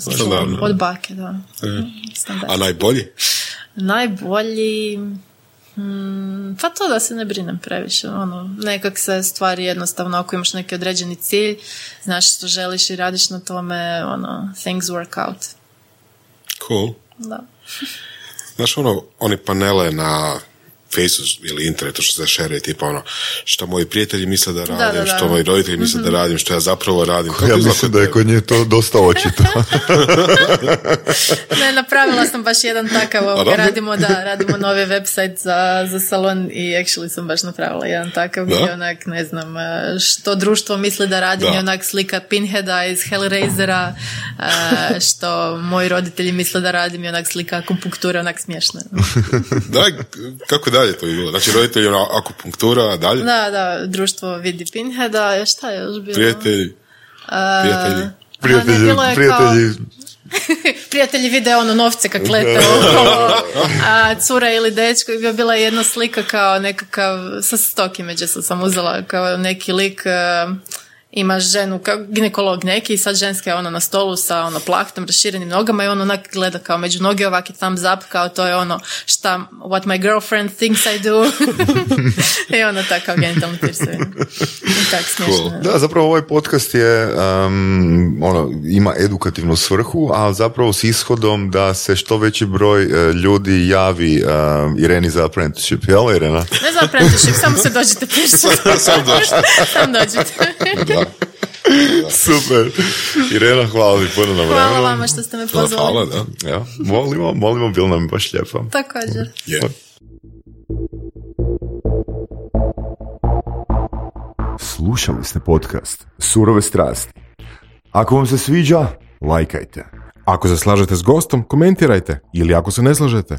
Standardno. čula Od bake, da. E. Standard. A najbolji? Najbolji... mm, pa to da se ne brinem previše. Ono, nekak se stvari jednostavno, ako imaš neki određeni cilj, znaš što želiš i radiš na tome, ono, things work out. Cool. Da. Znaš ono, oni panele na Faceu ili internetu što se šere, tipa ono, što moji prijatelji misle da radim, da, Mhm. da. što moji roditelji misle da radim, što ja zapravo radim. Kako Ja izgleda mislim da je kod nje to dosta očito. Ne, napravila sam baš jedan takav, ovoga, radimo, da, radimo novi website za, za salon i actually sam baš napravila jedan takav Da? gdje onak, ne znam, eh, što društvo misli da radim Da. i onak slika Pinheada iz Hellraisera, eh, što moji roditelji misle da radim i onak slika akupunkture, onak smiješno. Daj, kako dalje to je bilo? Znači, roditelji, ono, akupunktura, a dalje? Da, da, društvo vidi Pinheada, šta je još bilo? Prijatelji, prijatelji. Aha, ne, Prijatelji, bilo je prijatelji, prijatelji vide ono novce kak lete okolo, a cura ili dečko je bila jedna slika kao nekakav, sa stoki među sam uzela kao neki lik e, ima ženu, kao ginekolog neki i sad ženska je ono na stolu sa ono plahtom, raširenim nogama i on onak gleda kao među noge ovaki thumbs up kao to je ono šta what my girlfriend thinks I do i ono tako genitalni piercing i tak smiješno je. Da, zapravo ovaj podcast je, um, ono, ima edukativnu svrhu, a zapravo s ishodom da se što veći broj e, ljudi javi um, Ireni za apprenticeship, jel Irena? ne znam apprenticeship, samo se dođete pišati Sam došli. sam dođete Da. Super. Irena, hvala ti puno na vremenu. Hvala vama što ste me pozvali. Hvala, da. Ja, molimo, molimo, bilo nam baš lijepo. Također. Je. Slušali ste podcast Surove strasti. Ako vam se sviđa, lajkajte. Ako se slažete s gostom, komentirajte. Ili ako se ne slažete,